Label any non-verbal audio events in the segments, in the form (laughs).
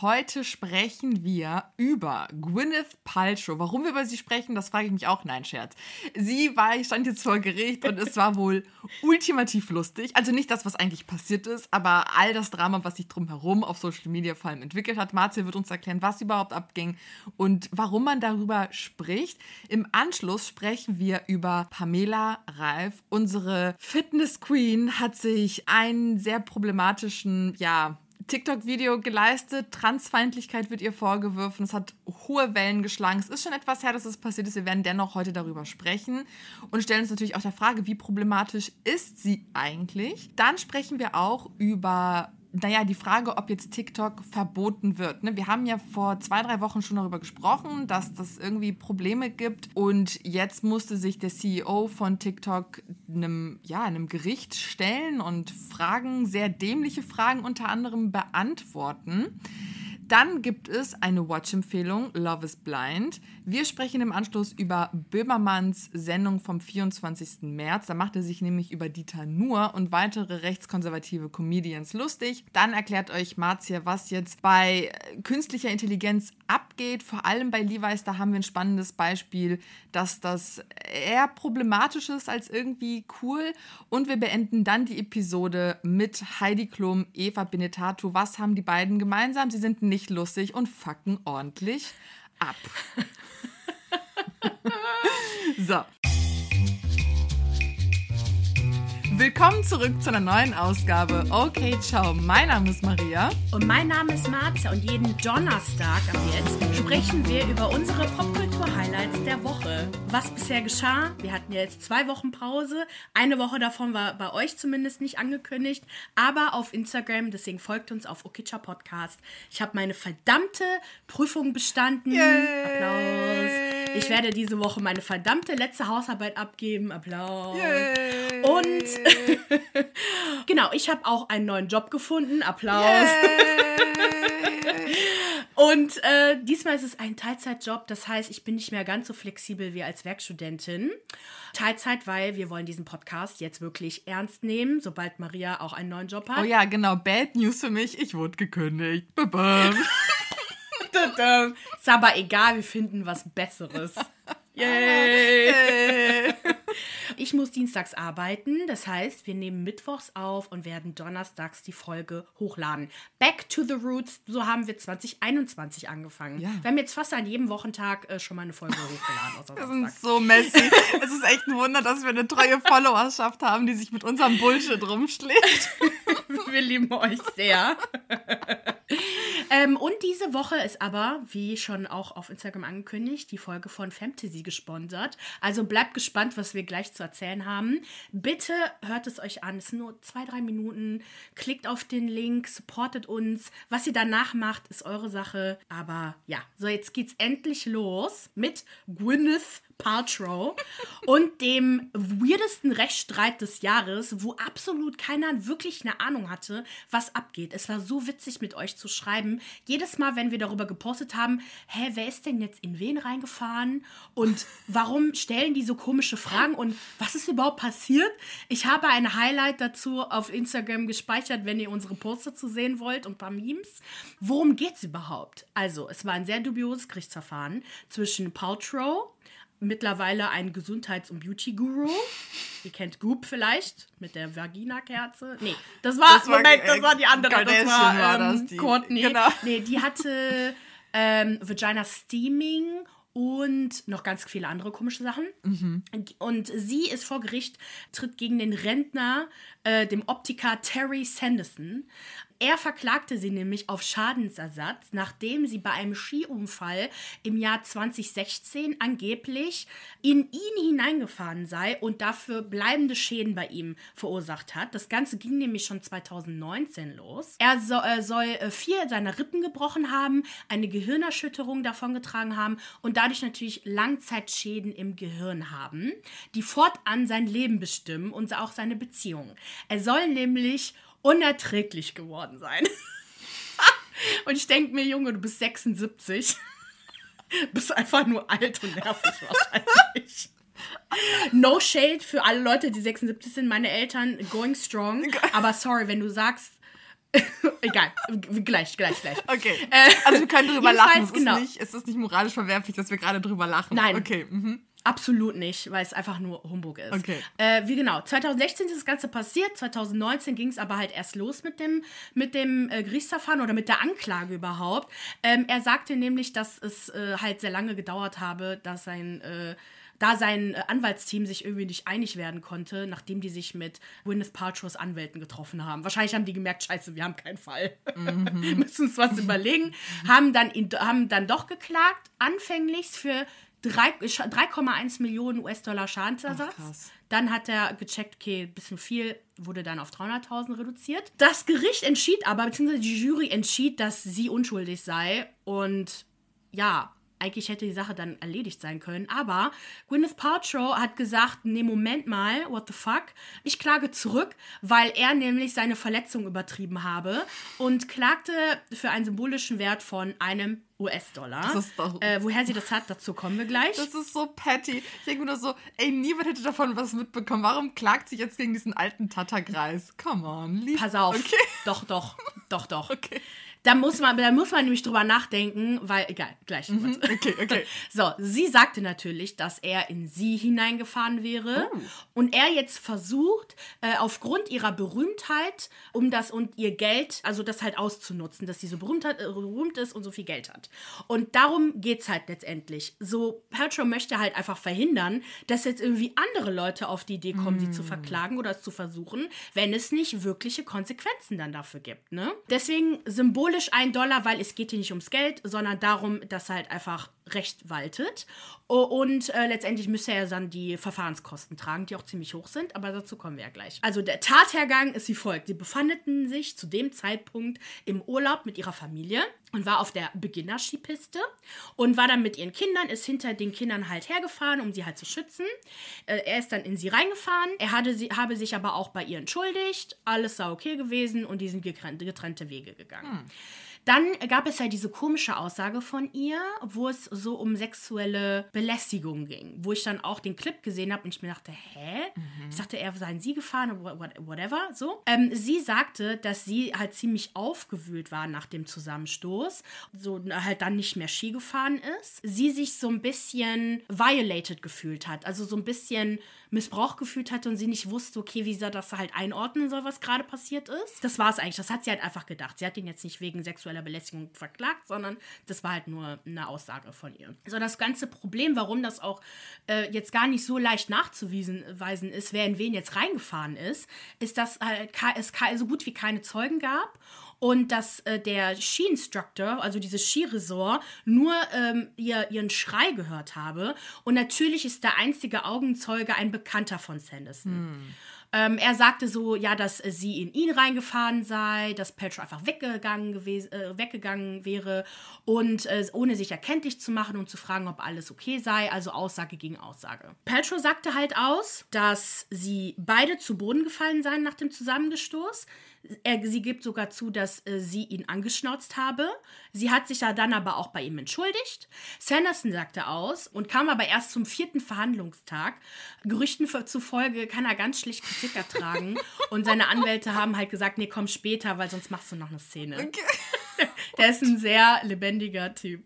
Heute sprechen wir über Gwyneth Paltrow. Warum wir über sie sprechen, das frage ich mich auch. Nein, Scherz. Sie war, ich stand jetzt vor Gericht und es war wohl ultimativ lustig. Also nicht das, was eigentlich passiert ist, aber all das Drama, was sich drumherum auf Social Media vor allem entwickelt hat. Marcia wird uns erklären, was überhaupt abging und warum man darüber spricht. Im Anschluss sprechen wir über Pamela Reif. Unsere Fitness Queen hat sich einen sehr problematischen, ja, TikTok-Video geleistet. Transfeindlichkeit wird ihr vorgeworfen. Es hat hohe Wellen geschlagen. Es ist schon etwas her, dass es passiert ist. Wir werden dennoch heute darüber sprechen und stellen uns natürlich auch der Frage, wie problematisch ist sie eigentlich? Dann sprechen wir auch über naja, die Frage, ob jetzt TikTok verboten wird. Ne? Wir haben ja vor zwei, drei Wochen schon darüber gesprochen, dass das irgendwie Probleme gibt. Und jetzt musste sich der CEO von TikTok einem, ja, einem Gericht stellen und Fragen, sehr dämliche Fragen unter anderem beantworten. Dann gibt es eine Watch-Empfehlung, Love is Blind. Wir sprechen im Anschluss über Böhmermanns Sendung vom 24. März. Da macht er sich nämlich über Dieter Nuhr und weitere rechtskonservative Comedians lustig. Dann erklärt euch Marzia, was jetzt bei künstlicher Intelligenz abgeht. Vor allem bei Levi's, da haben wir ein spannendes Beispiel, dass das eher problematisch ist als irgendwie cool. Und wir beenden dann die Episode mit Heidi Klum, Eva Benetato. Was haben die beiden gemeinsam? Sie sind nicht lustig und fucken ordentlich ab. (laughs) so. Willkommen zurück zu einer neuen Ausgabe. Okay, ciao. Mein Name ist Maria. Und mein Name ist Marcia. Und jeden Donnerstag ab jetzt sprechen wir über unsere Popkultur-Highlights der Woche. Was bisher geschah? Wir hatten jetzt zwei Wochen Pause. Eine Woche davon war bei euch zumindest nicht angekündigt, aber auf Instagram. Deswegen folgt uns auf Okicha Podcast. Ich habe meine verdammte Prüfung bestanden. Yay. Applaus. Ich werde diese Woche meine verdammte letzte Hausarbeit abgeben. Applaus. Yay. Und (laughs) genau, ich habe auch einen neuen Job gefunden. Applaus. (laughs) Und äh, diesmal ist es ein Teilzeitjob, das heißt, ich bin nicht mehr ganz so flexibel wie als Werkstudentin. Teilzeit, weil wir wollen diesen Podcast jetzt wirklich ernst nehmen, sobald Maria auch einen neuen Job hat. Oh ja, genau, Bad News für mich, ich wurde gekündigt. (laughs) ist aber egal, wir finden was Besseres. (laughs) Yay! Ich muss dienstags arbeiten, das heißt, wir nehmen mittwochs auf und werden donnerstags die Folge hochladen. Back to the Roots, so haben wir 2021 angefangen. Ja. Wir haben jetzt fast an jedem Wochentag äh, schon mal eine Folge hochgeladen. Wir (laughs) sind so messy. es ist echt ein Wunder, dass wir eine treue Followerschaft haben, die sich mit unserem Bullshit rumschlägt. (laughs) wir lieben euch sehr. Ähm, und diese Woche ist aber, wie schon auch auf Instagram angekündigt, die Folge von Fantasy gesponsert. Also bleibt gespannt, was wir gleich zu erzählen haben. Bitte hört es euch an. Es sind nur zwei, drei Minuten. Klickt auf den Link, supportet uns. Was ihr danach macht, ist eure Sache. Aber ja, so jetzt geht's endlich los mit Gwyneth Paltrow und dem weirdesten Rechtsstreit des Jahres, wo absolut keiner wirklich eine Ahnung hatte, was abgeht. Es war so witzig mit euch zu schreiben. Jedes Mal, wenn wir darüber gepostet haben, hä, wer ist denn jetzt in wen reingefahren und warum stellen die so komische Fragen und was ist überhaupt passiert? Ich habe ein Highlight dazu auf Instagram gespeichert, wenn ihr unsere Poster zu sehen wollt und ein paar Memes. Worum geht es überhaupt? Also, es war ein sehr dubioses Gerichtsverfahren zwischen Paltrow mittlerweile ein Gesundheits- und Beauty-Guru. Ihr kennt Goop vielleicht mit der Vagina-Kerze. Nee, das war, das war, Moment, das war die andere. Kardashian das war, ähm, war das, die. Courtney. Genau. Nee, die hatte ähm, Vagina Steaming und noch ganz viele andere komische Sachen. Mhm. Und sie ist vor Gericht, tritt gegen den Rentner, äh, dem Optiker Terry Sanderson. Er verklagte sie nämlich auf Schadensersatz, nachdem sie bei einem Skiunfall im Jahr 2016 angeblich in ihn hineingefahren sei und dafür bleibende Schäden bei ihm verursacht hat. Das Ganze ging nämlich schon 2019 los. Er so, äh, soll äh, vier seiner Rippen gebrochen haben, eine Gehirnerschütterung davongetragen haben und dadurch natürlich Langzeitschäden im Gehirn haben, die fortan sein Leben bestimmen und auch seine Beziehung. Er soll nämlich unerträglich geworden sein. (laughs) und ich denke mir, Junge, du bist 76. (laughs) bist einfach nur alt und nervig wahrscheinlich. No shade für alle Leute, die 76 sind. Meine Eltern going strong. Aber sorry, wenn du sagst, (laughs) Egal, gleich, gleich, gleich. Okay. Also wir können drüber lachen. Es, genau. ist nicht, es ist nicht moralisch verwerflich, dass wir gerade drüber lachen. Nein. Okay. Mhm. Absolut nicht, weil es einfach nur Humbug ist. Okay. Äh, wie genau, 2016 ist das Ganze passiert, 2019 ging es aber halt erst los mit dem, mit dem äh, Gerichtsverfahren oder mit der Anklage überhaupt. Ähm, er sagte nämlich, dass es äh, halt sehr lange gedauert habe, dass sein äh, da sein äh, Anwaltsteam sich irgendwie nicht einig werden konnte, nachdem die sich mit Gwyneth Paltrow's Anwälten getroffen haben. Wahrscheinlich haben die gemerkt, scheiße, wir haben keinen Fall. (laughs) Müssen uns was überlegen. haben, dann ihn, haben dann doch geklagt, anfänglich für 3,1 Millionen US-Dollar Schadensersatz. Ach. Dann hat er gecheckt, okay, ein bisschen viel, wurde dann auf 300.000 reduziert. Das Gericht entschied aber, beziehungsweise die Jury entschied, dass sie unschuldig sei. Und ja, eigentlich hätte die Sache dann erledigt sein können. Aber Gwyneth Paltrow hat gesagt, nee, Moment mal, what the fuck? Ich klage zurück, weil er nämlich seine Verletzung übertrieben habe und klagte für einen symbolischen Wert von einem US-Dollar. Äh, woher sie das hat, dazu kommen wir gleich. Das ist so petty. Ich denke nur so, ey, niemand hätte davon was mitbekommen. Warum klagt sie jetzt gegen diesen alten Tatterkreis? Come on, lieb. Pass auf. Okay. Doch, doch, doch, doch. (laughs) Okay. Da muss man, da muss man nämlich drüber nachdenken, weil, egal, gleich. Mhm. Okay, okay. (laughs) So, sie sagte natürlich, dass er in sie hineingefahren wäre Oh. und er jetzt versucht, äh, aufgrund ihrer Berühmtheit, um das und ihr Geld, also das halt auszunutzen, dass sie so berühmt, hat, äh, berühmt ist und so viel Geld hat. Und darum geht es halt letztendlich. So, Paltrow möchte halt einfach verhindern, dass jetzt irgendwie andere Leute auf die Idee kommen, sie zu Mm. verklagen oder es zu versuchen, wenn es nicht wirkliche Konsequenzen dann dafür gibt. Ne? Deswegen symbolisch ein Dollar, weil es geht hier nicht ums Geld, sondern darum, dass halt einfach Recht waltet. Und äh, letztendlich müsste er dann die Verfahrenskosten tragen, die auch ziemlich hoch sind, aber dazu kommen wir ja gleich. Also der Tathergang ist wie folgt. Sie befanden sich zu dem Zeitpunkt im Urlaub mit ihrer Familie und war auf der Beginnerskipiste und war dann mit ihren Kindern, ist hinter den Kindern halt hergefahren, um sie halt zu schützen. Äh, er ist dann in sie reingefahren. Er hatte sie, habe sich aber auch bei ihr entschuldigt. Alles sei okay gewesen und die sind getrennte, getrennte Wege gegangen. Dann gab es ja diese komische Aussage von ihr, wo es so um sexuelle Belästigung ging, wo ich dann auch den Clip gesehen habe und ich mir dachte, hä? Ich dachte, er seien sie gefahren, wha- wha- whatever, so. Ähm, sie sagte, dass sie halt ziemlich aufgewühlt war nach dem Zusammenstoß, so halt dann nicht mehr Ski gefahren ist. Sie sich so ein bisschen violated gefühlt hat, also so ein bisschen Missbrauch gefühlt hat und sie nicht wusste, okay, wie sie das halt einordnen soll, was gerade passiert ist. Das war es eigentlich. Das hat sie halt einfach gedacht. Sie hat ihn jetzt nicht wegen sexueller Belästigung verklagt, sondern das war halt nur eine Aussage von ihr. So, das ganze Problem, warum das auch äh, jetzt gar nicht so leicht nachzuweisen weisen ist, wer in wen jetzt reingefahren ist, ist, dass halt es so gut wie keine Zeugen gab und dass äh, der Ski-Instructor, also dieses Skiresort, nur ähm, ihr, ihren Schrei gehört habe. Und natürlich ist der einzige Augenzeuge ein Bekannter von Sanderson. Ähm, er sagte so, ja, dass äh, sie in ihn reingefahren sei, dass Petro einfach weggegangen, äh, weggegangen wäre und äh, ohne sich erkenntlich zu machen und zu fragen, ob alles okay sei, also Aussage gegen Aussage. Petro sagte halt aus, dass sie beide zu Boden gefallen seien nach dem Zusammengestoß. Er, sie gibt sogar zu, dass äh, sie ihn angeschnauzt habe. Sie hat sich ja dann aber auch bei ihm entschuldigt. Sanderson sagte aus und kam aber erst zum vierten Verhandlungstag. Gerüchten zufolge kann er ganz schlecht Kritik ertragen. (laughs) und seine Anwälte haben halt gesagt, nee, komm später, weil sonst machst du noch eine Szene. (laughs) Der ist ein sehr lebendiger Typ.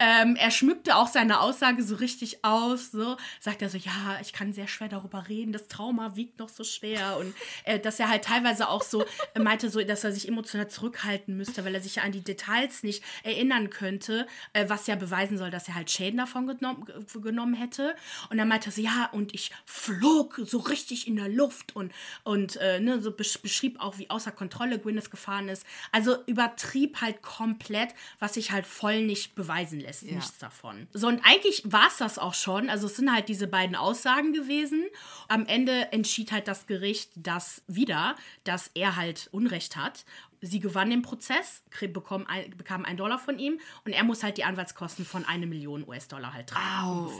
Ähm, er schmückte auch seine Aussage so richtig aus. So sagt er so, ja, ich kann sehr schwer darüber reden. Das Trauma wiegt noch so schwer und äh, dass er halt teilweise auch so meinte, so, dass er sich emotional zurückhalten müsste, weil er sich ja an die Details nicht erinnern könnte, äh, was ja beweisen soll, dass er halt Schäden davon genommen, ge- genommen hätte. Und dann meinte er so, ja, und ich flog so richtig in der Luft und und äh, ne, so besch beschrieb auch, wie außer Kontrolle Gwyneth gefahren ist. Also übertrieb halt komplett, was sich halt voll nicht beweisen lässt. Ja. Nichts davon. So, und eigentlich war es das auch schon. Also es sind halt diese beiden Aussagen gewesen. Am Ende entschied halt das Gericht das wieder, dass er halt Unrecht hat. Sie gewann den Prozess, bekommen ein, bekam ein Dollar von ihm und er muss halt die Anwaltskosten von eine Million US-Dollar halt tragen.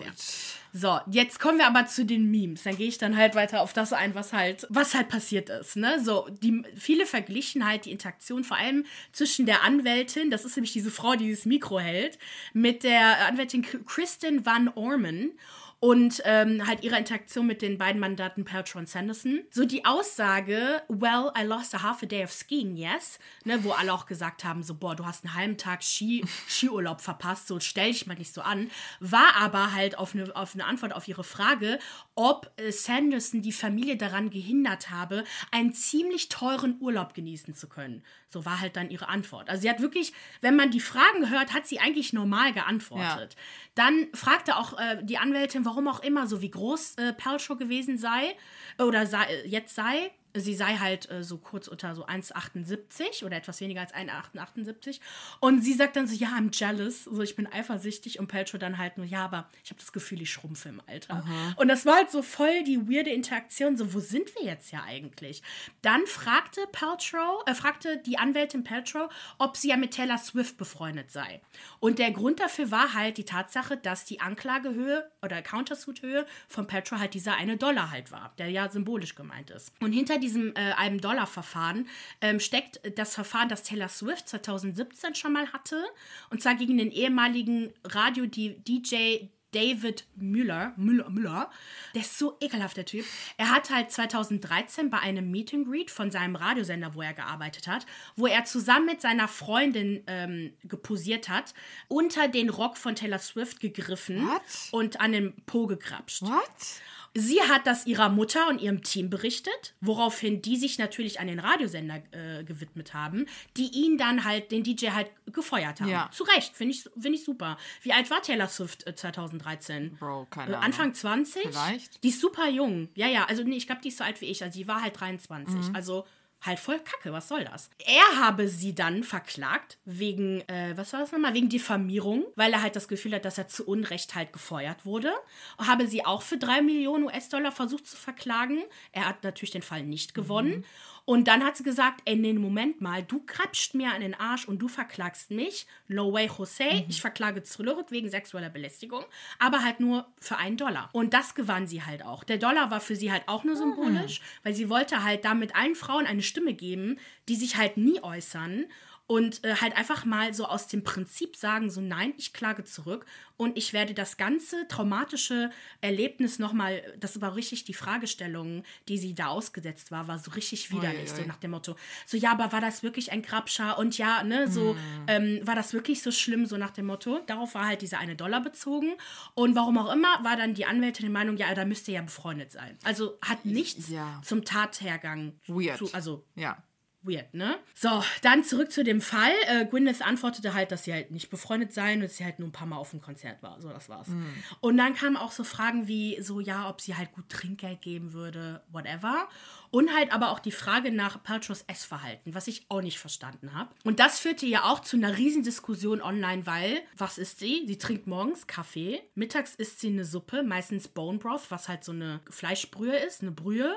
So, jetzt kommen wir aber zu den Memes. Dann gehe ich dann halt weiter auf das ein, was halt, was halt passiert ist. Ne? So, die, viele verglichen halt die Interaktion vor allem zwischen der Anwältin, das ist nämlich diese Frau, die dieses Mikro hält, mit der Anwältin Kristen Van Orman. Und ähm, halt ihre Interaktion mit den beiden Mandaten Paltrow und Sanderson. So die Aussage, well, I lost a half a day of skiing, yes, ne, wo alle auch gesagt haben, so, boah, du hast einen halben Tag Ski, Skiurlaub verpasst, so stell dich mal nicht so an, war aber halt auf eine, auf eine Antwort auf ihre Frage, ob äh, Sanderson die Familie daran gehindert habe, einen ziemlich teuren Urlaub genießen zu können. So war halt dann ihre Antwort. Also sie hat wirklich, wenn man die Fragen hört, hat sie eigentlich normal geantwortet. Ja. Dann fragte auch äh, die Anwältin, warum auch immer, so wie groß äh, Paltrow gewesen sei oder sei, äh, jetzt sei sie sei halt äh, so kurz unter so 1,78 oder etwas weniger als 1,78. Und sie sagt dann so, ja, I'm jealous, so ich bin eifersüchtig. Und Peltro dann halt nur, ja, aber ich habe das Gefühl, ich schrumpfe im Alter. Aha. Und das war halt so voll die weirde Interaktion, so wo sind wir jetzt ja eigentlich? Dann fragte Peltro, äh, fragte die Anwältin Peltro, ob sie ja mit Taylor Swift befreundet sei. Und der Grund dafür war halt die Tatsache, dass die Anklagehöhe oder Countersuit-Höhe von Peltro halt dieser eine Dollar halt war, der ja symbolisch gemeint ist. Und hinter diesem äh, einem Dollar-Verfahren ähm, steckt das Verfahren, das Taylor Swift 2017 schon mal hatte. Und zwar gegen den ehemaligen Radio-DJ David Müller, Müller, Müller, der ist so ekelhaft, der Typ. Er hat halt 2013 bei einem Meet and Greet von seinem Radiosender, wo er gearbeitet hat, wo er zusammen mit seiner Freundin ähm, geposiert hat, unter den Rock von Taylor Swift gegriffen What? und an den Po gekrapscht. What? Sie hat das ihrer Mutter und ihrem Team berichtet, woraufhin die sich natürlich an den Radiosender äh, gewidmet haben, die ihn dann halt, den DJ halt gefeuert haben. Ja. Zu Recht, finde ich, find ich super. Wie alt war Taylor Swift äh, 2013? Bro, keine äh, Ahnung. Anfang 20? Vielleicht. Die ist super jung. Ja, ja, also nee, ich glaube, die ist so alt wie ich. Also die war halt 23. Mhm. Also halt voll kacke, was soll das? Er habe sie dann verklagt wegen, äh, was war das nochmal? Wegen Diffamierung, weil er halt das Gefühl hat, dass er zu Unrecht halt gefeuert wurde. Habe sie auch für drei Millionen US-Dollar versucht zu verklagen. Er hat natürlich den Fall nicht gewonnen. Mhm. Und dann hat sie gesagt, ey, nee, Moment mal, du krapscht mir an den Arsch und du verklagst mich. No way, Jose. Mhm. Ich verklage zurück wegen sexueller Belästigung, aber halt nur für einen Dollar. Und das gewann sie halt auch. Der Dollar war für sie halt auch nur symbolisch, mhm. weil sie wollte halt damit allen Frauen eine Stimme geben, die sich halt nie äußern und äh, halt einfach mal so aus dem Prinzip sagen, so nein, ich klage zurück und ich werde das ganze traumatische Erlebnis nochmal, das war richtig die Fragestellung, die sie da ausgesetzt war, war so richtig widerlich, oi, oi. so nach dem Motto, so ja, aber war das wirklich ein Grabscher und ja, ne, so mm. ähm, war das wirklich so schlimm, so nach dem Motto, darauf war halt dieser eine Dollar bezogen und warum auch immer war dann die Anwältin der Meinung, ja, da müsste ja befreundet sein. Also hat nichts ja. zum Tathergang. Weird. Zu, also ja weird, ne? So, dann zurück zu dem Fall. Äh, Gwyneth antwortete halt, dass sie halt nicht befreundet seien und dass sie halt nur ein paar Mal auf dem Konzert war. So, das war's. Mm. Und dann kamen auch so Fragen wie so, ja, ob sie halt gut Trinkgeld geben würde, whatever. Und halt aber auch die Frage nach Paltrows Essverhalten, was ich auch nicht verstanden habe. Und das führte ja auch zu einer Riesendiskussion online, weil, was isst sie? Sie trinkt morgens Kaffee, mittags isst sie eine Suppe, meistens Bone Broth, was halt so eine Fleischbrühe ist, eine Brühe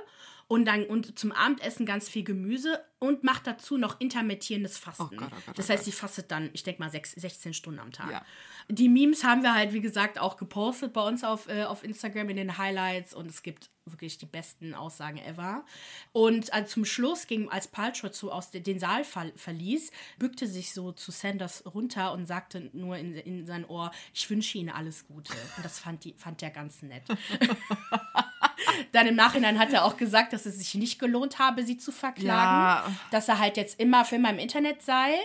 und dann und zum Abendessen ganz viel Gemüse und macht dazu noch intermittierendes Fasten. Oh Gott, oh Gott, das heißt, sie fastet dann, ich denke mal, 6, 16 Stunden am Tag. Ja. Die Memes haben wir halt, wie gesagt, auch gepostet bei uns auf, äh, auf Instagram in den Highlights und es gibt wirklich die besten Aussagen ever. Und also zum Schluss ging, als Paltrow zu, aus den Saal ver verließ, bückte sich so zu Sanders runter und sagte nur in, in sein Ohr, ich wünsche Ihnen alles Gute. Und das fand, die, fand der ganz nett. (laughs) (laughs) Dann im Nachhinein hat er auch gesagt, dass es sich nicht gelohnt habe, sie zu verklagen. Ja. Dass er halt jetzt immer für immer im Internet sei.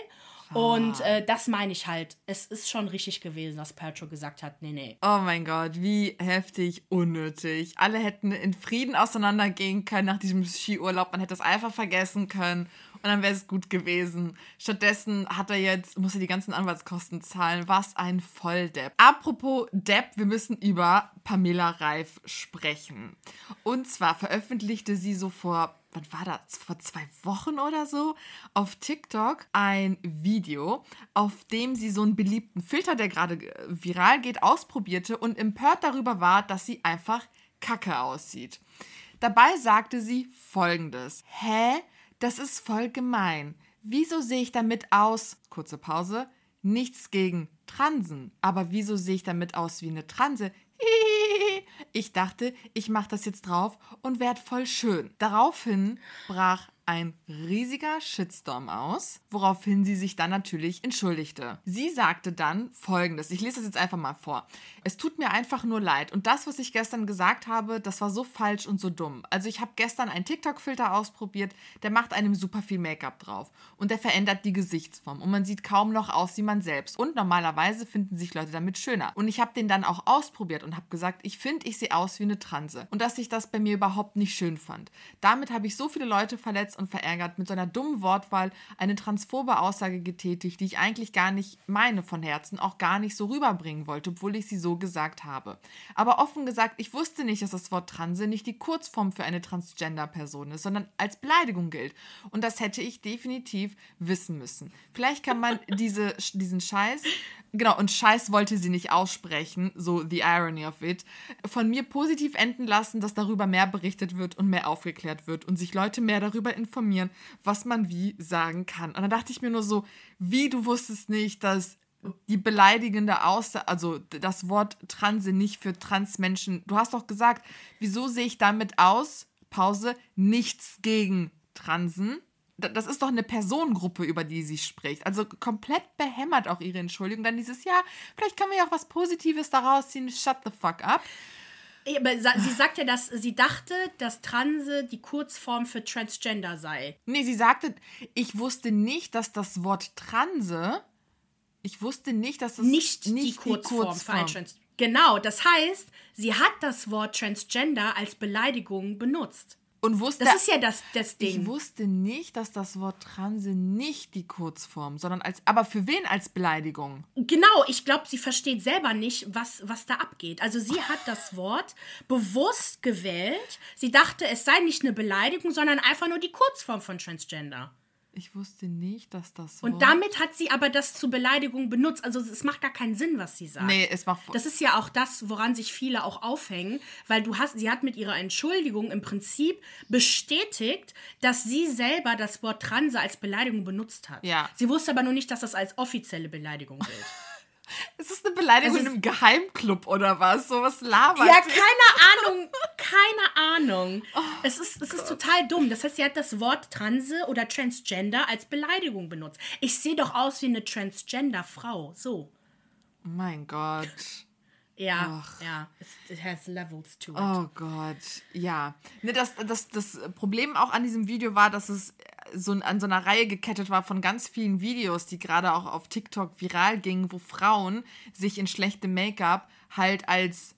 Und äh, das meine ich halt. Es ist schon richtig gewesen, dass Paltrow gesagt hat, nee, nee. Oh mein Gott, wie heftig unnötig. Alle hätten in Frieden auseinandergehen können nach diesem Skiurlaub. Man hätte es einfach vergessen können und dann wäre es gut gewesen. Stattdessen hat er jetzt, muss er die ganzen Anwaltskosten zahlen. Was ein Volldepp. Apropos Depp, wir müssen über Pamela Reif sprechen. Und zwar veröffentlichte sie so vor wann war das? Vor zwei Wochen oder so auf TikTok ein Video, auf dem sie so einen beliebten Filter, der gerade viral geht, ausprobierte und empört darüber war, dass sie einfach kacke aussieht. Dabei sagte sie folgendes: Hä? Das ist voll gemein. Wieso sehe ich damit aus? Kurze Pause. Nichts gegen Transen, aber wieso sehe ich damit aus wie eine Transe? (laughs) Ich dachte, ich mache das jetzt drauf und werd voll schön. Daraufhin brach ein riesiger Shitstorm aus, woraufhin sie sich dann natürlich entschuldigte. Sie sagte dann folgendes, ich lese das jetzt einfach mal vor. Es tut mir einfach nur leid und das, was ich gestern gesagt habe, das war so falsch und so dumm. Also ich habe gestern einen TikTok-Filter ausprobiert, der macht einem super viel Make-up drauf und der verändert die Gesichtsform und man sieht kaum noch aus wie man selbst und normalerweise finden sich Leute damit schöner. Und ich habe den dann auch ausprobiert und habe gesagt, ich finde, ich sehe aus wie eine Transe und dass ich das bei mir überhaupt nicht schön fand. Damit habe ich so viele Leute verletzt und verärgert, mit so einer dummen Wortwahl eine transphobe Aussage getätigt, die ich eigentlich gar nicht meine von Herzen, auch gar nicht so rüberbringen wollte, obwohl ich sie so gesagt habe. Aber offen gesagt, ich wusste nicht, dass das Wort Transe nicht die Kurzform für eine Transgender-Person ist, sondern als Beleidigung gilt. Und das hätte ich definitiv wissen müssen. Vielleicht kann man (laughs) diese, diesen Scheiß genau, und Scheiß wollte sie nicht aussprechen, so the irony of it, von mir positiv enden lassen, dass darüber mehr berichtet wird und mehr aufgeklärt wird und sich Leute mehr darüber informieren, was man wie sagen kann. Und dann dachte ich mir nur so, wie du wusstest nicht, dass die beleidigende Aussage, also das Wort Transe nicht für Transmenschen, du hast doch gesagt, wieso sehe ich damit aus, Pause, nichts gegen Transen, das ist doch eine Personengruppe, über die sie spricht. Also komplett behämmert auch ihre Entschuldigung. Dann dieses, ja, vielleicht können wir ja auch was Positives daraus ziehen. Shut the fuck up. Aber sie sagte, dass sie dachte, dass Transe die Kurzform für Transgender sei. Nee, sie sagte, ich wusste nicht, dass das Wort Transe, ich wusste nicht, dass es nicht, nicht die Kurzform, die Kurzform. für ein Trans Genau, das heißt, sie hat das Wort Transgender als Beleidigung benutzt. Und wusste, das ist ja das, das Ding. Ich wusste nicht, dass das Wort Transe nicht die Kurzform, sondern als, aber für wen als Beleidigung? Genau, ich glaube, sie versteht selber nicht, was, was da abgeht. Also sie hat das Wort bewusst gewählt. Sie dachte, es sei nicht eine Beleidigung, sondern einfach nur die Kurzform von Transgender. Ich wusste nicht, dass das. Wort Und damit hat sie aber das zur Beleidigung benutzt. Also es macht gar keinen Sinn, was sie sagt. Nee, es macht. Das ist ja auch das, woran sich viele auch aufhängen, weil du hast, sie hat mit ihrer Entschuldigung im Prinzip bestätigt, dass sie selber das Wort Transe als Beleidigung benutzt hat. Ja. Sie wusste aber nur nicht, dass das als offizielle Beleidigung gilt. (laughs) Es ist eine Beleidigung also, in einem Geheimclub oder was? So was labert. Ja, keine Ahnung. Keine Ahnung. Oh, es ist, es ist total dumm. Das heißt, sie hat das Wort Transe oder Transgender als Beleidigung benutzt. Ich sehe doch aus wie eine Transgender-Frau. So. Mein Gott. Ja, Ach. ja, it has levels to it. Oh Gott, ja. Ne, das, das, das Problem auch an diesem Video war, dass es so an so einer Reihe gekettet war von ganz vielen Videos, die gerade auch auf TikTok viral gingen, wo Frauen sich in schlechtem Make-up halt als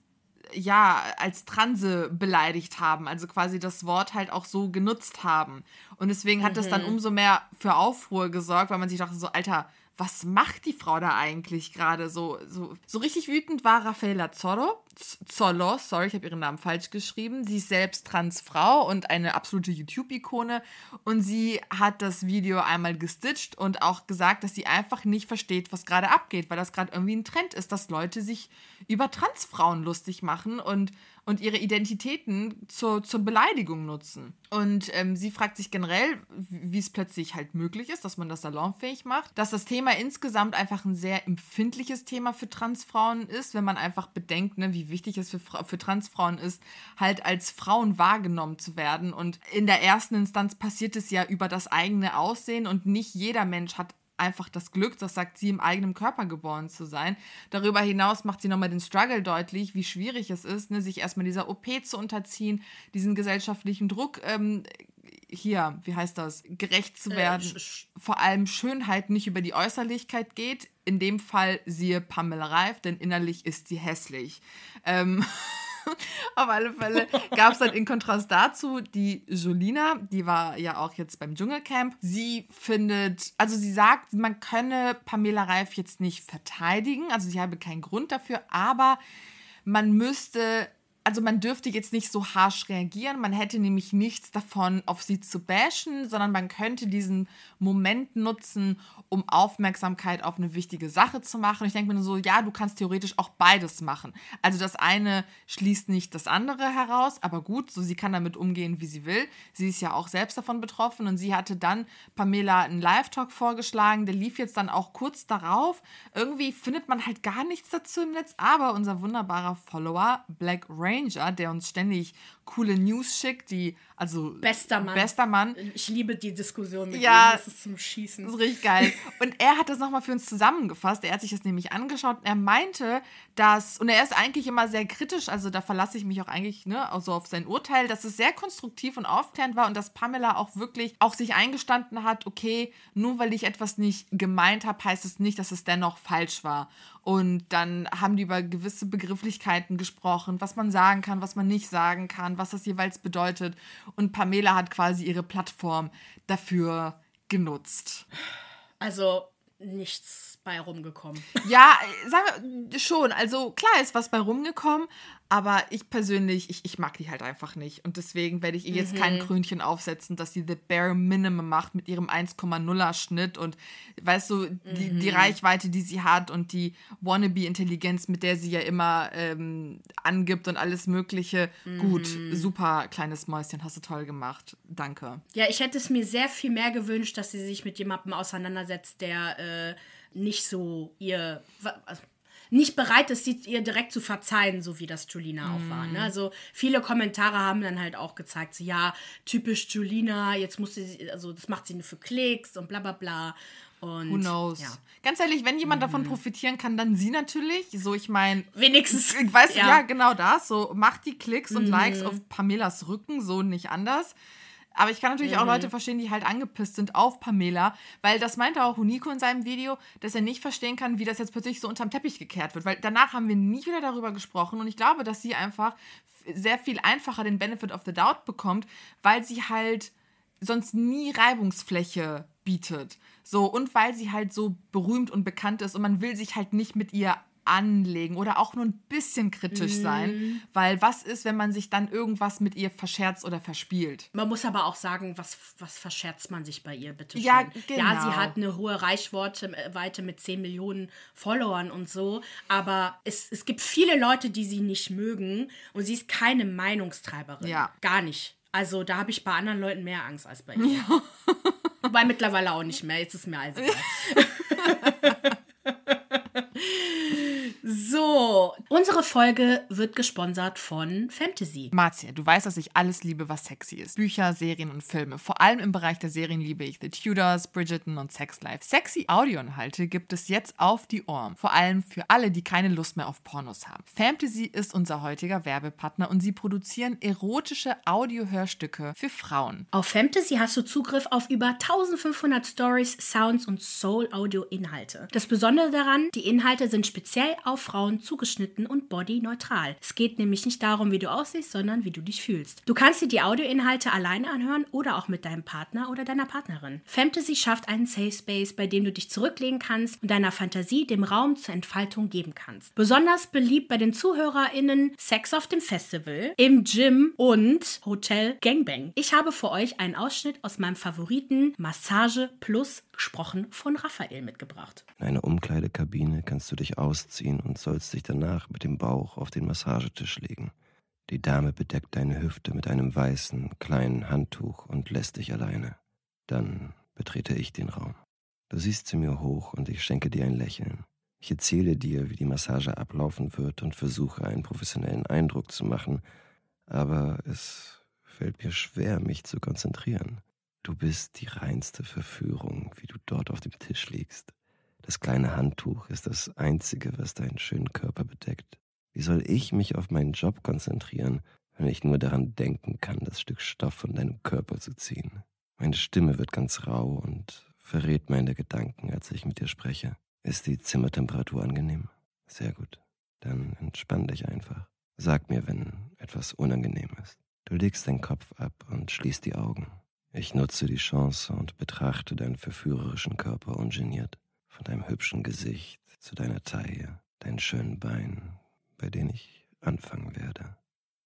ja, als Transe beleidigt haben, also quasi das Wort halt auch so genutzt haben. Und deswegen hat mhm. das dann umso mehr für Aufruhr gesorgt, weil man sich dachte so, Alter, was macht die Frau da eigentlich gerade? So, so, so richtig wütend war Raffaella Zorro. Zollo, sorry, ich habe ihren Namen falsch geschrieben. Sie ist selbst Transfrau und eine absolute YouTube-Ikone. Und sie hat das Video einmal gestitcht und auch gesagt, dass sie einfach nicht versteht, was gerade abgeht, weil das gerade irgendwie ein Trend ist, dass Leute sich über Transfrauen lustig machen und und ihre Identitäten zur, zur Beleidigung nutzen. Und ähm, sie fragt sich generell, wie es plötzlich halt möglich ist, dass man das salonfähig macht. Dass das Thema insgesamt einfach ein sehr empfindliches Thema für Transfrauen ist, wenn man einfach bedenkt, ne, wie wichtig es für, für Transfrauen ist, halt als Frauen wahrgenommen zu werden. Und in der ersten Instanz passiert es ja über das eigene Aussehen und nicht jeder Mensch hat einfach das Glück, das sagt sie, im eigenen Körper geboren zu sein. Darüber hinaus macht sie nochmal den Struggle deutlich, wie schwierig es ist, ne, sich erstmal dieser OP zu unterziehen, diesen gesellschaftlichen Druck ähm, hier, wie heißt das, gerecht zu äh, werden. Äh, Vor allem Schönheit nicht über die Äußerlichkeit geht. In dem Fall siehe Pamela Reif, denn innerlich ist sie hässlich. Ähm (laughs) (laughs) Auf alle Fälle gab es dann in Kontrast dazu die Jolina, die war ja auch jetzt beim Dschungelcamp. Sie findet, also sie sagt, man könne Pamela Reif jetzt nicht verteidigen, also sie habe keinen Grund dafür, aber man müsste also man dürfte jetzt nicht so harsh reagieren, man hätte nämlich nichts davon, auf sie zu bashen, sondern man könnte diesen Moment nutzen, um Aufmerksamkeit auf eine wichtige Sache zu machen. ich denke mir so, ja, du kannst theoretisch auch beides machen. Also das eine schließt nicht das andere heraus, aber gut, so sie kann damit umgehen, wie sie will. Sie ist ja auch selbst davon betroffen und sie hatte dann Pamela einen Live-Talk vorgeschlagen, der lief jetzt dann auch kurz darauf. Irgendwie findet man halt gar nichts dazu im Netz, aber unser wunderbarer Follower Black Rain Ranger, der uns ständig coole News schickt, die Also Bester Mann. Bester Mann. Ich liebe die Diskussion mit Ja. ihm. Das ist zum Schießen. Das ist richtig geil. Und er hat das nochmal für uns zusammengefasst. Er hat sich das nämlich angeschaut und er meinte, dass, und er ist eigentlich immer sehr kritisch, also da verlasse ich mich auch eigentlich ne, also auf sein Urteil, dass es sehr konstruktiv und aufklärend war und dass Pamela auch wirklich auch sich eingestanden hat, okay, nur weil ich etwas nicht gemeint habe, heißt es nicht, dass es dennoch falsch war. Und dann haben die über gewisse Begrifflichkeiten gesprochen, was man sagen kann, was man nicht sagen kann, was das jeweils bedeutet. Und Pamela hat quasi ihre Plattform dafür genutzt. Also nichts bei rumgekommen. Ja, äh, sagen wir schon. Also klar ist was bei rumgekommen, aber ich persönlich, ich, ich mag die halt einfach nicht. Und deswegen werde ich ihr jetzt kein Krönchen aufsetzen, dass sie the bare minimum macht mit ihrem 1,0er Schnitt und weißt du, die, die Reichweite, die sie hat und die Wannabe-Intelligenz, mit der sie ja immer ähm, angibt und alles Mögliche. Gut, super kleines Mäuschen, hast du toll gemacht. Danke. Ja, ich hätte es mir sehr viel mehr gewünscht, dass sie sich mit jemandem auseinandersetzt, der äh, nicht so ihr. also, nicht bereit ist, sie ihr direkt zu verzeihen, so wie das Julina auch war. Ne? Also viele Kommentare haben dann halt auch gezeigt, so, ja, typisch Julina, jetzt musste sie, also das macht sie nur für Klicks und bla bla bla. Und Who knows? Ja. Ganz ehrlich, wenn jemand davon profitieren kann, dann sie natürlich. So, ich meine, Wenigstens. (laughs) Ich weiß, ja. Ja. genau das. So, macht die Klicks und Likes auf Pamelas Rücken, so nicht anders. Aber ich kann natürlich auch Leute verstehen, die halt angepisst sind auf Pamela, weil das meinte auch Huniko in seinem Video, dass er nicht verstehen kann, wie das jetzt plötzlich so unterm Teppich gekehrt wird. Weil danach haben wir nie wieder darüber gesprochen und ich glaube, dass sie einfach sehr viel einfacher den Benefit of the Doubt bekommt, weil sie halt sonst nie Reibungsfläche bietet. So, und weil sie halt so berühmt und bekannt ist und man will sich halt nicht mit ihr anlegen oder auch nur ein bisschen kritisch sein, weil was ist, wenn man sich dann irgendwas mit ihr verscherzt oder verspielt? Man muss aber auch sagen, was, was verscherzt man sich bei ihr, bitte schön. Ja, Ja, genau. sie hat eine hohe Reichweite äh, mit 10 Millionen Followern und so, aber es, es gibt viele Leute, die sie nicht mögen und sie ist keine Meinungstreiberin. Ja. Gar nicht. Also da habe ich bei anderen Leuten mehr Angst als bei ihr. (laughs) Wobei mittlerweile auch nicht mehr. Jetzt ist mir alles (laughs) egal. (laughs) so, unsere Folge wird gesponsert von Fantasy. Marzia, du weißt, dass ich alles liebe, was sexy ist. Bücher, Serien und Filme. Vor allem im Bereich der Serien liebe ich The Tudors, Bridgerton und Sex Life. Sexy Audioinhalte gibt es jetzt auf die Ohren. Vor allem für alle, die keine Lust mehr auf Pornos haben. Fantasy ist unser heutiger Werbepartner und sie produzieren erotische Audiohörstücke für Frauen. Auf Fantasy hast du Zugriff auf über 1500 Stories, Sounds und Soul-Audio-Inhalte. Das Besondere daran, die Inhalte sind speziell auf Frauen zugeschnitten und bodyneutral. Es geht nämlich nicht darum, wie du aussiehst, sondern wie du dich fühlst. Du kannst dir die Audioinhalte alleine anhören oder auch mit deinem Partner oder deiner Partnerin. Fantasy schafft einen Safe Space, bei dem du dich zurücklegen kannst und deiner Fantasie dem Raum zur Entfaltung geben kannst. Besonders beliebt bei den ZuhörerInnen Sex auf dem Festival, im Gym und Hotel Gangbang. Ich habe für euch einen Ausschnitt aus meinem Favoriten Massage Plus gesprochen von Raphael mitgebracht. In einer Umkleidekabine kannst du dich ausziehen und sollst dich danach dem Bauch auf den Massagetisch legen. Die Dame bedeckt deine Hüfte mit einem weißen, kleinen Handtuch und lässt dich alleine. Dann betrete ich den Raum. Du siehst zu mir hoch und ich schenke dir ein Lächeln. Ich erzähle dir, wie die Massage ablaufen wird und versuche einen professionellen Eindruck zu machen, aber es fällt mir schwer, mich zu konzentrieren. Du bist die reinste Verführung, wie du dort auf dem Tisch liegst. Das kleine Handtuch ist das Einzige, was deinen schönen Körper bedeckt. Wie soll ich mich auf meinen Job konzentrieren, wenn ich nur daran denken kann, das Stück Stoff von deinem Körper zu ziehen? Meine Stimme wird ganz rau und verrät meine Gedanken, als ich mit dir spreche. Ist die Zimmertemperatur angenehm? Sehr gut. Dann entspann dich einfach. Sag mir, wenn etwas unangenehm ist. Du legst deinen Kopf ab und schließt die Augen. Ich nutze die Chance und betrachte deinen verführerischen Körper ungeniert. Von deinem hübschen Gesicht zu deiner Taille, deinen schönen Beinen, bei denen ich anfangen werde.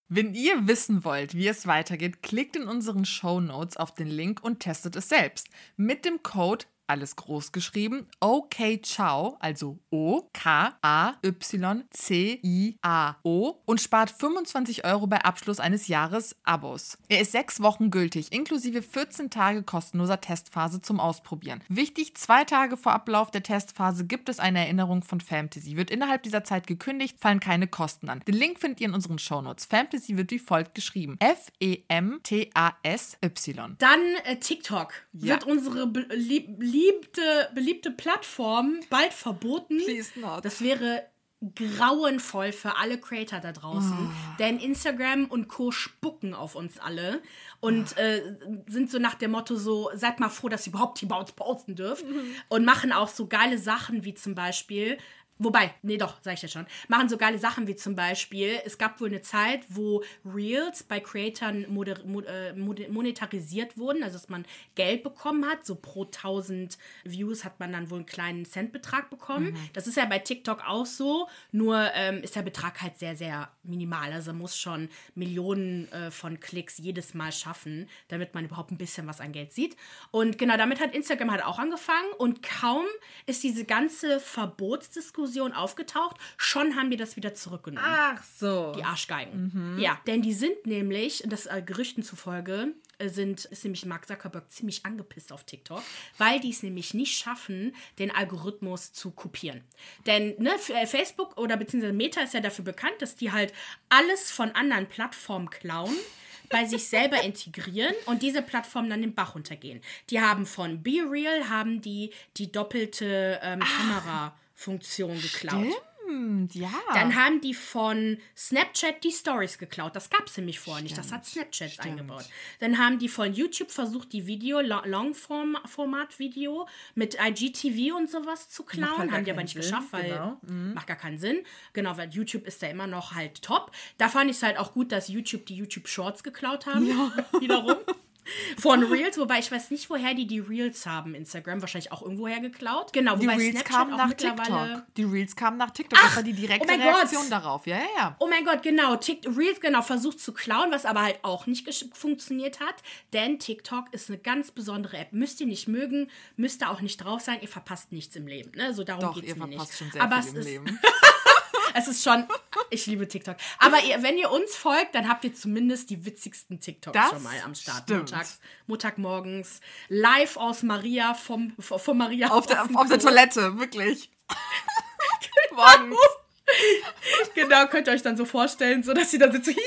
Wenn ihr wissen wollt, wie es weitergeht, klickt in unseren Show Notes auf den Link und testet es selbst. Mit dem Code alles groß geschrieben, OK Ciao, also O-K-A-Y-C-I-A-O und spart 25 Euro bei Abschluss eines Jahres-Abos. Er ist sechs Wochen gültig, inklusive 14 Tage kostenloser Testphase zum Ausprobieren. Wichtig, zwei Tage vor Ablauf der Testphase gibt es eine Erinnerung von Fantasy. Wird innerhalb dieser Zeit gekündigt, fallen keine Kosten an. Den Link findet ihr in unseren Shownotes. Fantasy wird wie folgt geschrieben. F-E-M-T-A-S-Y. Dann äh, TikTok. Ja. Wird unsere beliebte, beliebte Plattform bald verboten. Please not. Das wäre grauenvoll für alle Creator da draußen. Denn Instagram und Co. spucken auf uns alle und äh, sind so nach dem Motto so, seid mal froh, dass ihr überhaupt bei uns posten dürft. Und machen auch so geile Sachen wie zum Beispiel, Wobei, nee, doch, sag ich jetzt schon. Machen so geile Sachen wie zum Beispiel, es gab wohl eine Zeit, wo Reels bei Creatoren moder, mod, äh, monetarisiert wurden, also dass man Geld bekommen hat. So pro 1000 Views hat man dann wohl einen kleinen Centbetrag bekommen. Das ist ja bei TikTok auch so, nur ähm, ist der Betrag halt sehr, sehr minimal. Also man muss schon Millionen äh, von Klicks jedes Mal schaffen, damit man überhaupt ein bisschen was an Geld sieht. Und genau damit hat Instagram halt auch angefangen und kaum ist diese ganze Verbotsdiskussion aufgetaucht, schon haben wir das wieder zurückgenommen. Ach so. Die Arschgeigen. Ja, denn die sind nämlich, das äh, Gerüchten zufolge, äh, sind, ist nämlich Mark Zuckerberg ziemlich angepisst auf TikTok, weil die es nämlich nicht schaffen, den Algorithmus zu kopieren. Denn ne, äh, Facebook oder beziehungsweise Meta ist ja dafür bekannt, dass die halt alles von anderen Plattformen klauen bei sich selber (laughs) integrieren und diese Plattformen dann den Bach runtergehen. Die haben von Be Real haben die die doppelte ähm, Kamerafunktion geklaut. Stimmt, ja. Dann haben die von Snapchat die Stories geklaut. Das gab es nämlich vorher nicht. Das hat Snapchat stimmt. eingebaut. Dann haben die von YouTube versucht, die Video, Lo- Long-Format-Video mit IGTV und sowas zu klauen. Halt gar haben die aber nicht Sinn, geschafft, weil genau. macht gar keinen Sinn. Genau, weil YouTube ist da immer noch halt top. Da fand ich es halt auch gut, dass YouTube die YouTube Shorts geklaut haben. (laughs) Wiederum. Von (laughs) Reels, wobei ich weiß nicht, woher die die Reels haben. Instagram wahrscheinlich auch irgendwoher geklaut. Genau, die Reels Snapchat kamen nach TikTok. Die Reels kamen nach TikTok. das Ach, war die direkte oh mein Gott. Reaktion darauf. Ja, ja, ja. Oh mein Gott, genau. Tik Reels genau versucht zu klauen, was aber halt auch nicht funktioniert hat. Denn TikTok ist eine ganz besondere App. Müsst ihr nicht mögen, müsst ihr auch nicht drauf sein. Ihr verpasst nichts im Leben. Ne? So darum geht's ihr mir nicht. schon sehr aber viel es im ist, Leben. (laughs) es ist schon. Ich liebe TikTok. Aber ihr, wenn ihr uns folgt, dann habt ihr zumindest die witzigsten TikToks Das schon mal am Start. Montags, Montagmorgens. Live aus Maria vom, von Maria. Auf der, auf der. Toilette, wirklich. (laughs) Morgens. Genau, könnt ihr euch dann so vorstellen, so dass sie da sitzt. (laughs)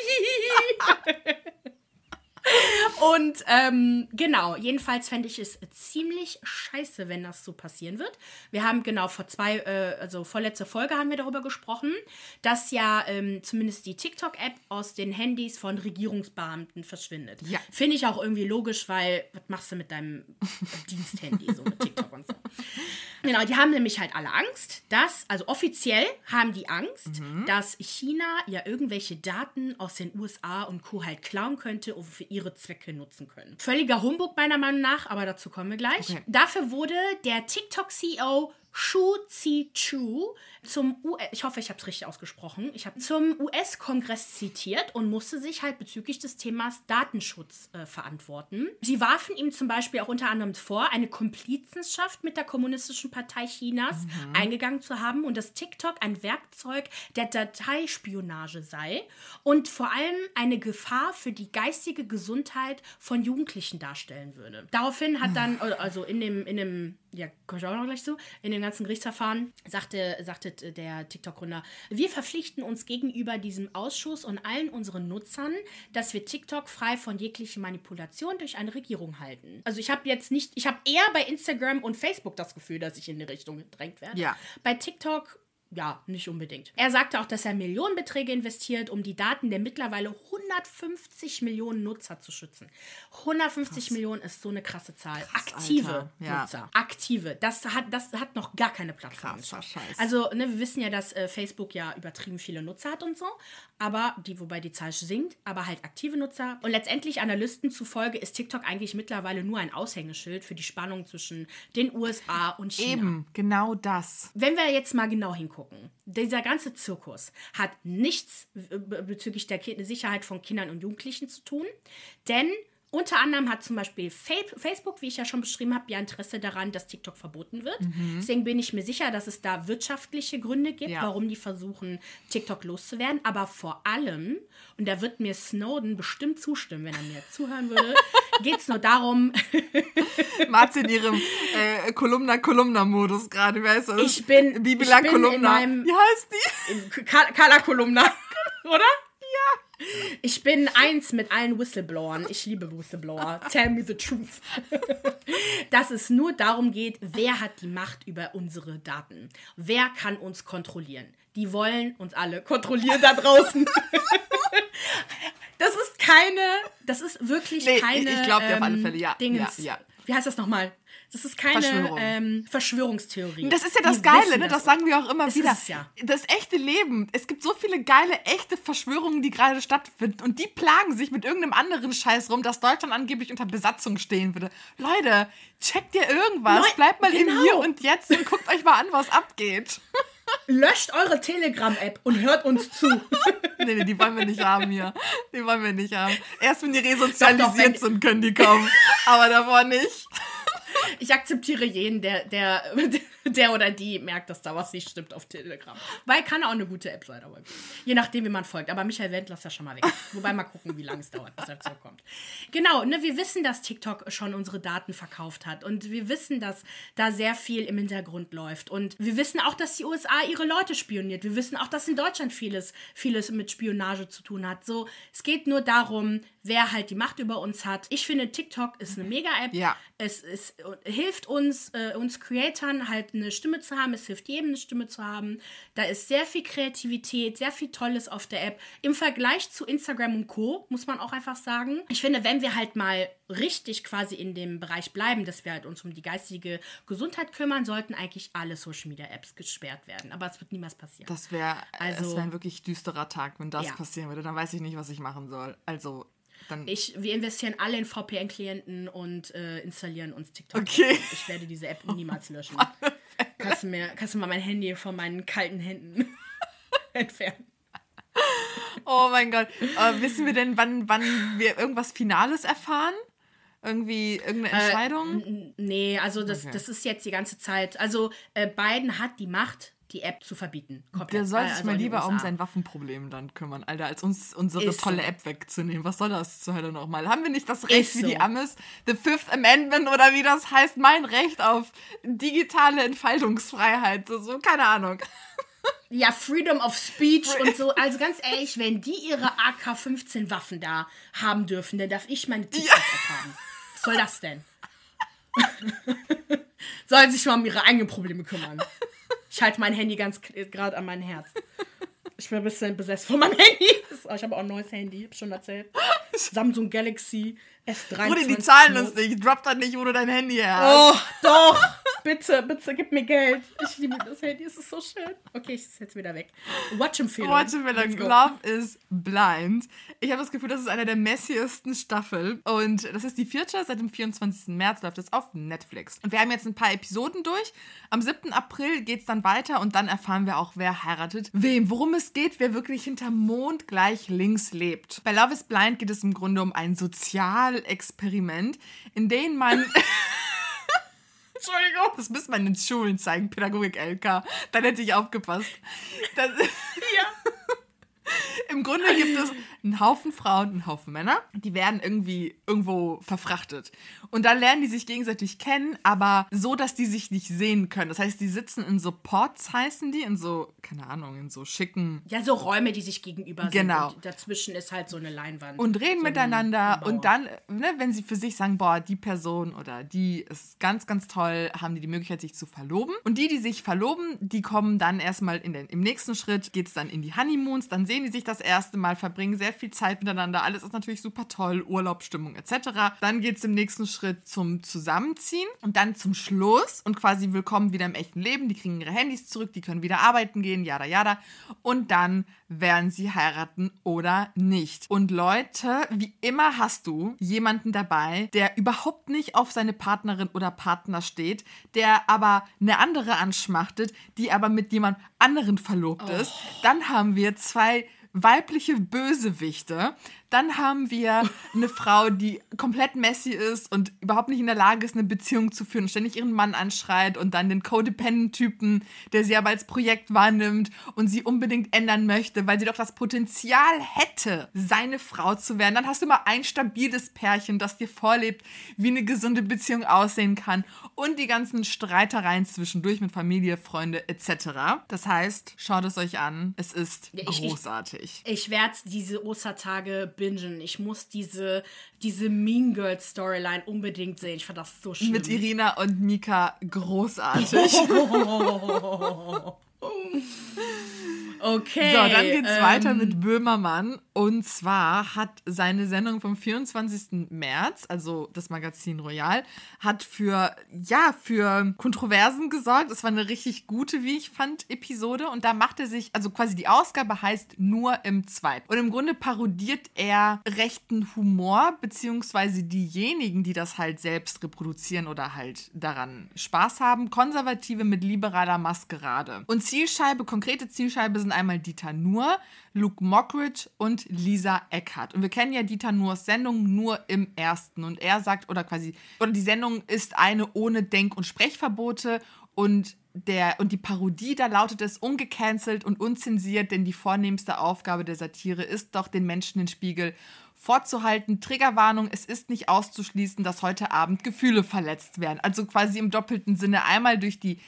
Und ähm, genau, jedenfalls fände ich es ziemlich scheiße, wenn das so passieren wird. Wir haben genau vor zwei, äh, also vorletzte Folge haben wir darüber gesprochen, dass ja ähm, zumindest die TikTok-App aus den Handys von Regierungsbeamten verschwindet. Ja. Finde ich auch irgendwie logisch, weil was machst du mit deinem Diensthandy, so mit TikTok und so. Genau, die haben nämlich halt alle Angst, dass, also offiziell haben die Angst, dass China ja irgendwelche Daten aus den USA und Co. halt klauen könnte und für ihre Zwecke nutzen können. Völliger Humbug meiner Meinung nach, aber dazu kommen wir gleich. Okay. Dafür wurde der TikTok-CEO Shu Zi-Chu zum U ich hoffe, ich habe es richtig ausgesprochen, ich habe zum US-Kongress zitiert und musste sich halt bezüglich des Themas Datenschutz äh, verantworten. Sie warfen ihm zum Beispiel auch unter anderem vor, eine Komplizenschaft mit der Kommunistischen Partei Chinas eingegangen zu haben und dass TikTok ein Werkzeug der Dateispionage sei und vor allem eine Gefahr für die geistige Gesundheit von Jugendlichen darstellen würde. Daraufhin hat dann, also in dem, in dem, ja, komme ich auch noch gleich zu, in dem ganzen Gerichtsverfahren sagte, sagte der TikTok-Gründer, wir verpflichten uns gegenüber diesem Ausschuss und allen unseren Nutzern, dass wir TikTok frei von jeglicher Manipulation durch eine Regierung halten. Also ich habe jetzt nicht, ich habe eher bei Instagram und Facebook das Gefühl, dass ich in die Richtung gedrängt werde. Ja. Bei TikTok ja, nicht unbedingt. Er sagte auch, dass er Millionenbeträge investiert, um die Daten der mittlerweile 150 Millionen Nutzer zu schützen. 150 Millionen ist so eine krasse Zahl. Aktive Alter. Ja. Nutzer. Aktive. Das hat, das hat noch gar keine Plattform. Scheiß. Also, ne, wir wissen ja, dass äh, Facebook ja übertrieben viele Nutzer hat und so. Aber die, wobei die Zahl sinkt, aber halt aktive Nutzer. Und letztendlich Analysten zufolge ist TikTok eigentlich mittlerweile nur ein Aushängeschild für die Spannung zwischen den USA und China. Eben, genau das. Wenn wir jetzt mal genau hingucken, dieser ganze Zirkus hat nichts äh, be- bezüglich der Sicherheit von Kindern und Jugendlichen zu tun, denn Unter anderem hat zum Beispiel Fa Facebook, wie ich ja schon beschrieben habe, ja Interesse daran, dass TikTok verboten wird. Deswegen bin ich mir sicher, dass es da wirtschaftliche Gründe gibt, Ja. warum die versuchen, TikTok loszuwerden. Aber vor allem, und da wird mir Snowden bestimmt zustimmen, wenn er mir (laughs) zuhören würde, geht es nur darum, (laughs) Marzi in ihrem äh, Kolumna-Kolumna-Modus gerade, wer ist das? Ich bin- Bibila ich bin in Kolumna. meinem- Wie heißt die? Kala Kolumna, (laughs) oder? (laughs) Ich bin eins mit allen Whistleblowern. Ich liebe Whistleblower. Tell me the truth. (laughs) Dass es nur darum geht, wer hat die Macht über unsere Daten? Wer kann uns kontrollieren? Die wollen uns alle kontrollieren da draußen. (laughs) Das ist keine, das ist wirklich Nee, keine. ich glaub dir auf alle ähm, Fälle, ja, Dingens. ja, ja. Wie heißt das nochmal? Das ist keine Verschwörung. ähm, Verschwörungstheorie. Das ist ja das Die Geile, ne? Das sagen wir auch immer Das wieder. ja. Das echte Leben. Es gibt so viele geile, echte Verschwörungen, die gerade stattfinden. Und die plagen sich mit irgendeinem anderen Scheiß rum, dass Deutschland angeblich unter Besatzung stehen würde. Leute, checkt ihr irgendwas? Leu- Bleibt mal im genau. Hier und Jetzt und guckt euch mal an, was abgeht. (laughs) Löscht eure Telegram-App und hört uns zu. (laughs) Nee, nee, die wollen wir nicht haben hier. Die wollen wir nicht haben. Erst wenn die resozialisiert Doch, doch, wenn- sind, können die kommen. (laughs) Aber davor nicht. (laughs) Ich akzeptiere jeden, der, der, (laughs) der oder die merkt, dass da was nicht stimmt auf Telegram. Weil kann auch eine gute App sein, aber je nachdem, wie man folgt. Aber Michael Wendler ist ja schon mal weg. (laughs) Wobei mal gucken, wie lange es dauert, bis er zurückkommt. Genau, ne, wir wissen, dass TikTok schon unsere Daten verkauft hat. Und wir wissen, dass da sehr viel im Hintergrund läuft. Und wir wissen auch, dass die USA ihre Leute spioniert. Wir wissen auch, dass in Deutschland vieles, vieles mit Spionage zu tun hat. So, es geht nur darum, wer halt die Macht über uns hat. Ich finde, TikTok ist eine Mega-App. Ja. Es, es hilft uns, äh, uns Creatoren halt eine Stimme zu haben. Es hilft jedem eine Stimme zu haben. Da ist sehr viel Kreativität, sehr viel Tolles auf der App. Im Vergleich zu Instagram und Co. muss man auch einfach sagen. Ich finde, wenn wir halt mal richtig quasi in dem Bereich bleiben, dass wir halt uns um die geistige Gesundheit kümmern, sollten eigentlich alle Social Media Apps gesperrt werden. Aber es wird niemals passieren. Das wäre Also- das wär ein wirklich düsterer Tag, wenn das Ja. passieren würde. Dann weiß ich nicht, was ich machen soll. Also, dann. Ich, wir investieren alle in VPN-Klienten und äh, installieren uns TikTok. Okay. Ich werde diese App (laughs) niemals löschen. kannst, du mir, kannst du mal mein Handy von meinen kalten Händen (laughs) entfernen? Oh mein Gott. Äh, wissen wir denn, wann, wann wir irgendwas Finales erfahren? Irgendwie irgendeine Entscheidung? N- Nee, also das, Okay. das ist jetzt die ganze Zeit. Also äh, Biden hat die Macht, die App zu verbieten. Komplett. Der soll sich Also mal lieber um sein Waffenproblem dann kümmern, Alter, als uns unsere Ist tolle so. App wegzunehmen. Was soll das zur Hölle nochmal? Haben wir nicht das Recht Ist wie die so. Amis? The Fifth Amendment oder wie das heißt? Mein Recht auf digitale Entfaltungsfreiheit. So, keine Ahnung. Ja, Freedom of Speech und so. Also ganz ehrlich, wenn die ihre AK-15 Waffen da haben dürfen, dann darf ich meine TikTok-App haben. Was soll das denn? (laughs) Sollen sich mal um ihre eigenen Probleme kümmern. Ich halte mein Handy ganz gerade an mein Herz. Ich bin ein bisschen besessen von meinem Handy. Das- (laughs) Ich habe auch ein neues Handy, hab schon erzählt. (laughs) Samsung Galaxy S23. Bruder, die zahlen uns nicht. Drop dann nicht, wo du dein Handy her hast. Oh, doch. Bitte, bitte, gib mir Geld. Ich liebe das Handy, es ist so schön. Okay, ich ist jetzt wieder weg. Watch-Empfehlung. Watch-Empfehlung. Love is Blind. Ich habe das Gefühl, das ist eine der messiesten Staffeln. Und das ist die vierte. Seit dem 24. März läuft es auf Netflix. Und wir haben jetzt ein paar Episoden durch. Am 7. April geht es dann weiter und dann erfahren wir auch, wer heiratet wem. Worum es geht, wer wirklich hinter Mond gleich links lebt. Bei Love is Blind geht es im Grunde um ein Sozialexperiment, in dem man. (laughs) Entschuldigung. Das müsste man in den Schulen zeigen, Pädagogik-LK. Dann hätte ich aufgepasst. Das, Ja. (laughs) Im Grunde gibt es einen Haufen Frauen, einen Haufen Männer, die werden irgendwie irgendwo verfrachtet. Und dann lernen die sich gegenseitig kennen, aber so, dass die sich nicht sehen können. Das heißt, die sitzen in so Pots, heißen die, in so, keine Ahnung, in so schicken Ja, so Räume, die sich gegenüber sind. Genau. Und dazwischen ist halt so eine Leinwand. und reden so ein miteinander. Und dann, ne, wenn sie für sich sagen, boah, die Person oder die ist ganz, ganz toll, haben die die Möglichkeit, sich zu verloben. Und die, die sich verloben, die kommen dann erstmal in den, im nächsten Schritt, geht es dann in die Honeymoons, dann sehen die sich das erste Mal, verbringen sehr viel Zeit miteinander. Alles ist natürlich super toll, Urlaubsstimmung etc. Dann geht es im nächsten Schritt zum Zusammenziehen und dann zum Schluss und quasi willkommen wieder im echten Leben. Die kriegen ihre Handys zurück, die können wieder arbeiten gehen, jada jada. Und dann werden sie heiraten oder nicht. Und Leute, wie immer hast du jemanden dabei, der überhaupt nicht auf seine Partnerin oder Partner steht, der aber eine andere anschmachtet, die aber mit jemand anderen verlobt ist. Dann haben wir zwei weibliche Bösewichte, Dann haben wir eine Frau, die komplett messy ist und überhaupt nicht in der Lage ist, eine Beziehung zu führen ständig ihren Mann anschreit und dann den Codependent-Typen, der sie aber als Projekt wahrnimmt und sie unbedingt ändern möchte, weil sie doch das Potenzial hätte, seine Frau zu werden. Dann hast du mal ein stabiles Pärchen, das dir vorlebt, wie eine gesunde Beziehung aussehen kann und die ganzen Streitereien zwischendurch mit Familie, Freunde etc. Das heißt, schaut es euch an. Es ist ich, großartig. Ich, ich werde diese Ostertage bingen. Ich muss diese, diese Mean Girl Storyline unbedingt sehen. Ich fand das so schön. Mit Irina und Mika großartig. (laughs) (laughs) (laughs) Okay. So, dann geht's ähm, weiter mit Böhmermann. Und zwar hat seine Sendung vom 24. März, also das Magazin Royal, hat für, ja, für Kontroversen gesorgt. Es war eine richtig gute, wie ich fand, Episode. Und da macht er sich, also quasi die Ausgabe heißt nur im Zweiten. Und im Grunde parodiert er rechten Humor, beziehungsweise diejenigen, die das halt selbst reproduzieren oder halt daran Spaß haben. Konservative mit liberaler Maskerade. Und Zielscheibe, konkrete Zielscheibe sind einmal Dieter Nuhr, Luke Mockridge und Lisa Eckhardt. Und wir kennen ja Dieter Nuhrs Sendung nur im ersten. Und er sagt, oder quasi, oder die Sendung ist eine ohne Denk- und Sprechverbote und der, und die Parodie, da lautet es ungecancelt und unzensiert, denn die vornehmste Aufgabe der Satire ist doch, den Menschen den Spiegel vorzuhalten. Triggerwarnung, es ist nicht auszuschließen, dass heute Abend Gefühle verletzt werden. Also quasi im doppelten Sinne einmal durch die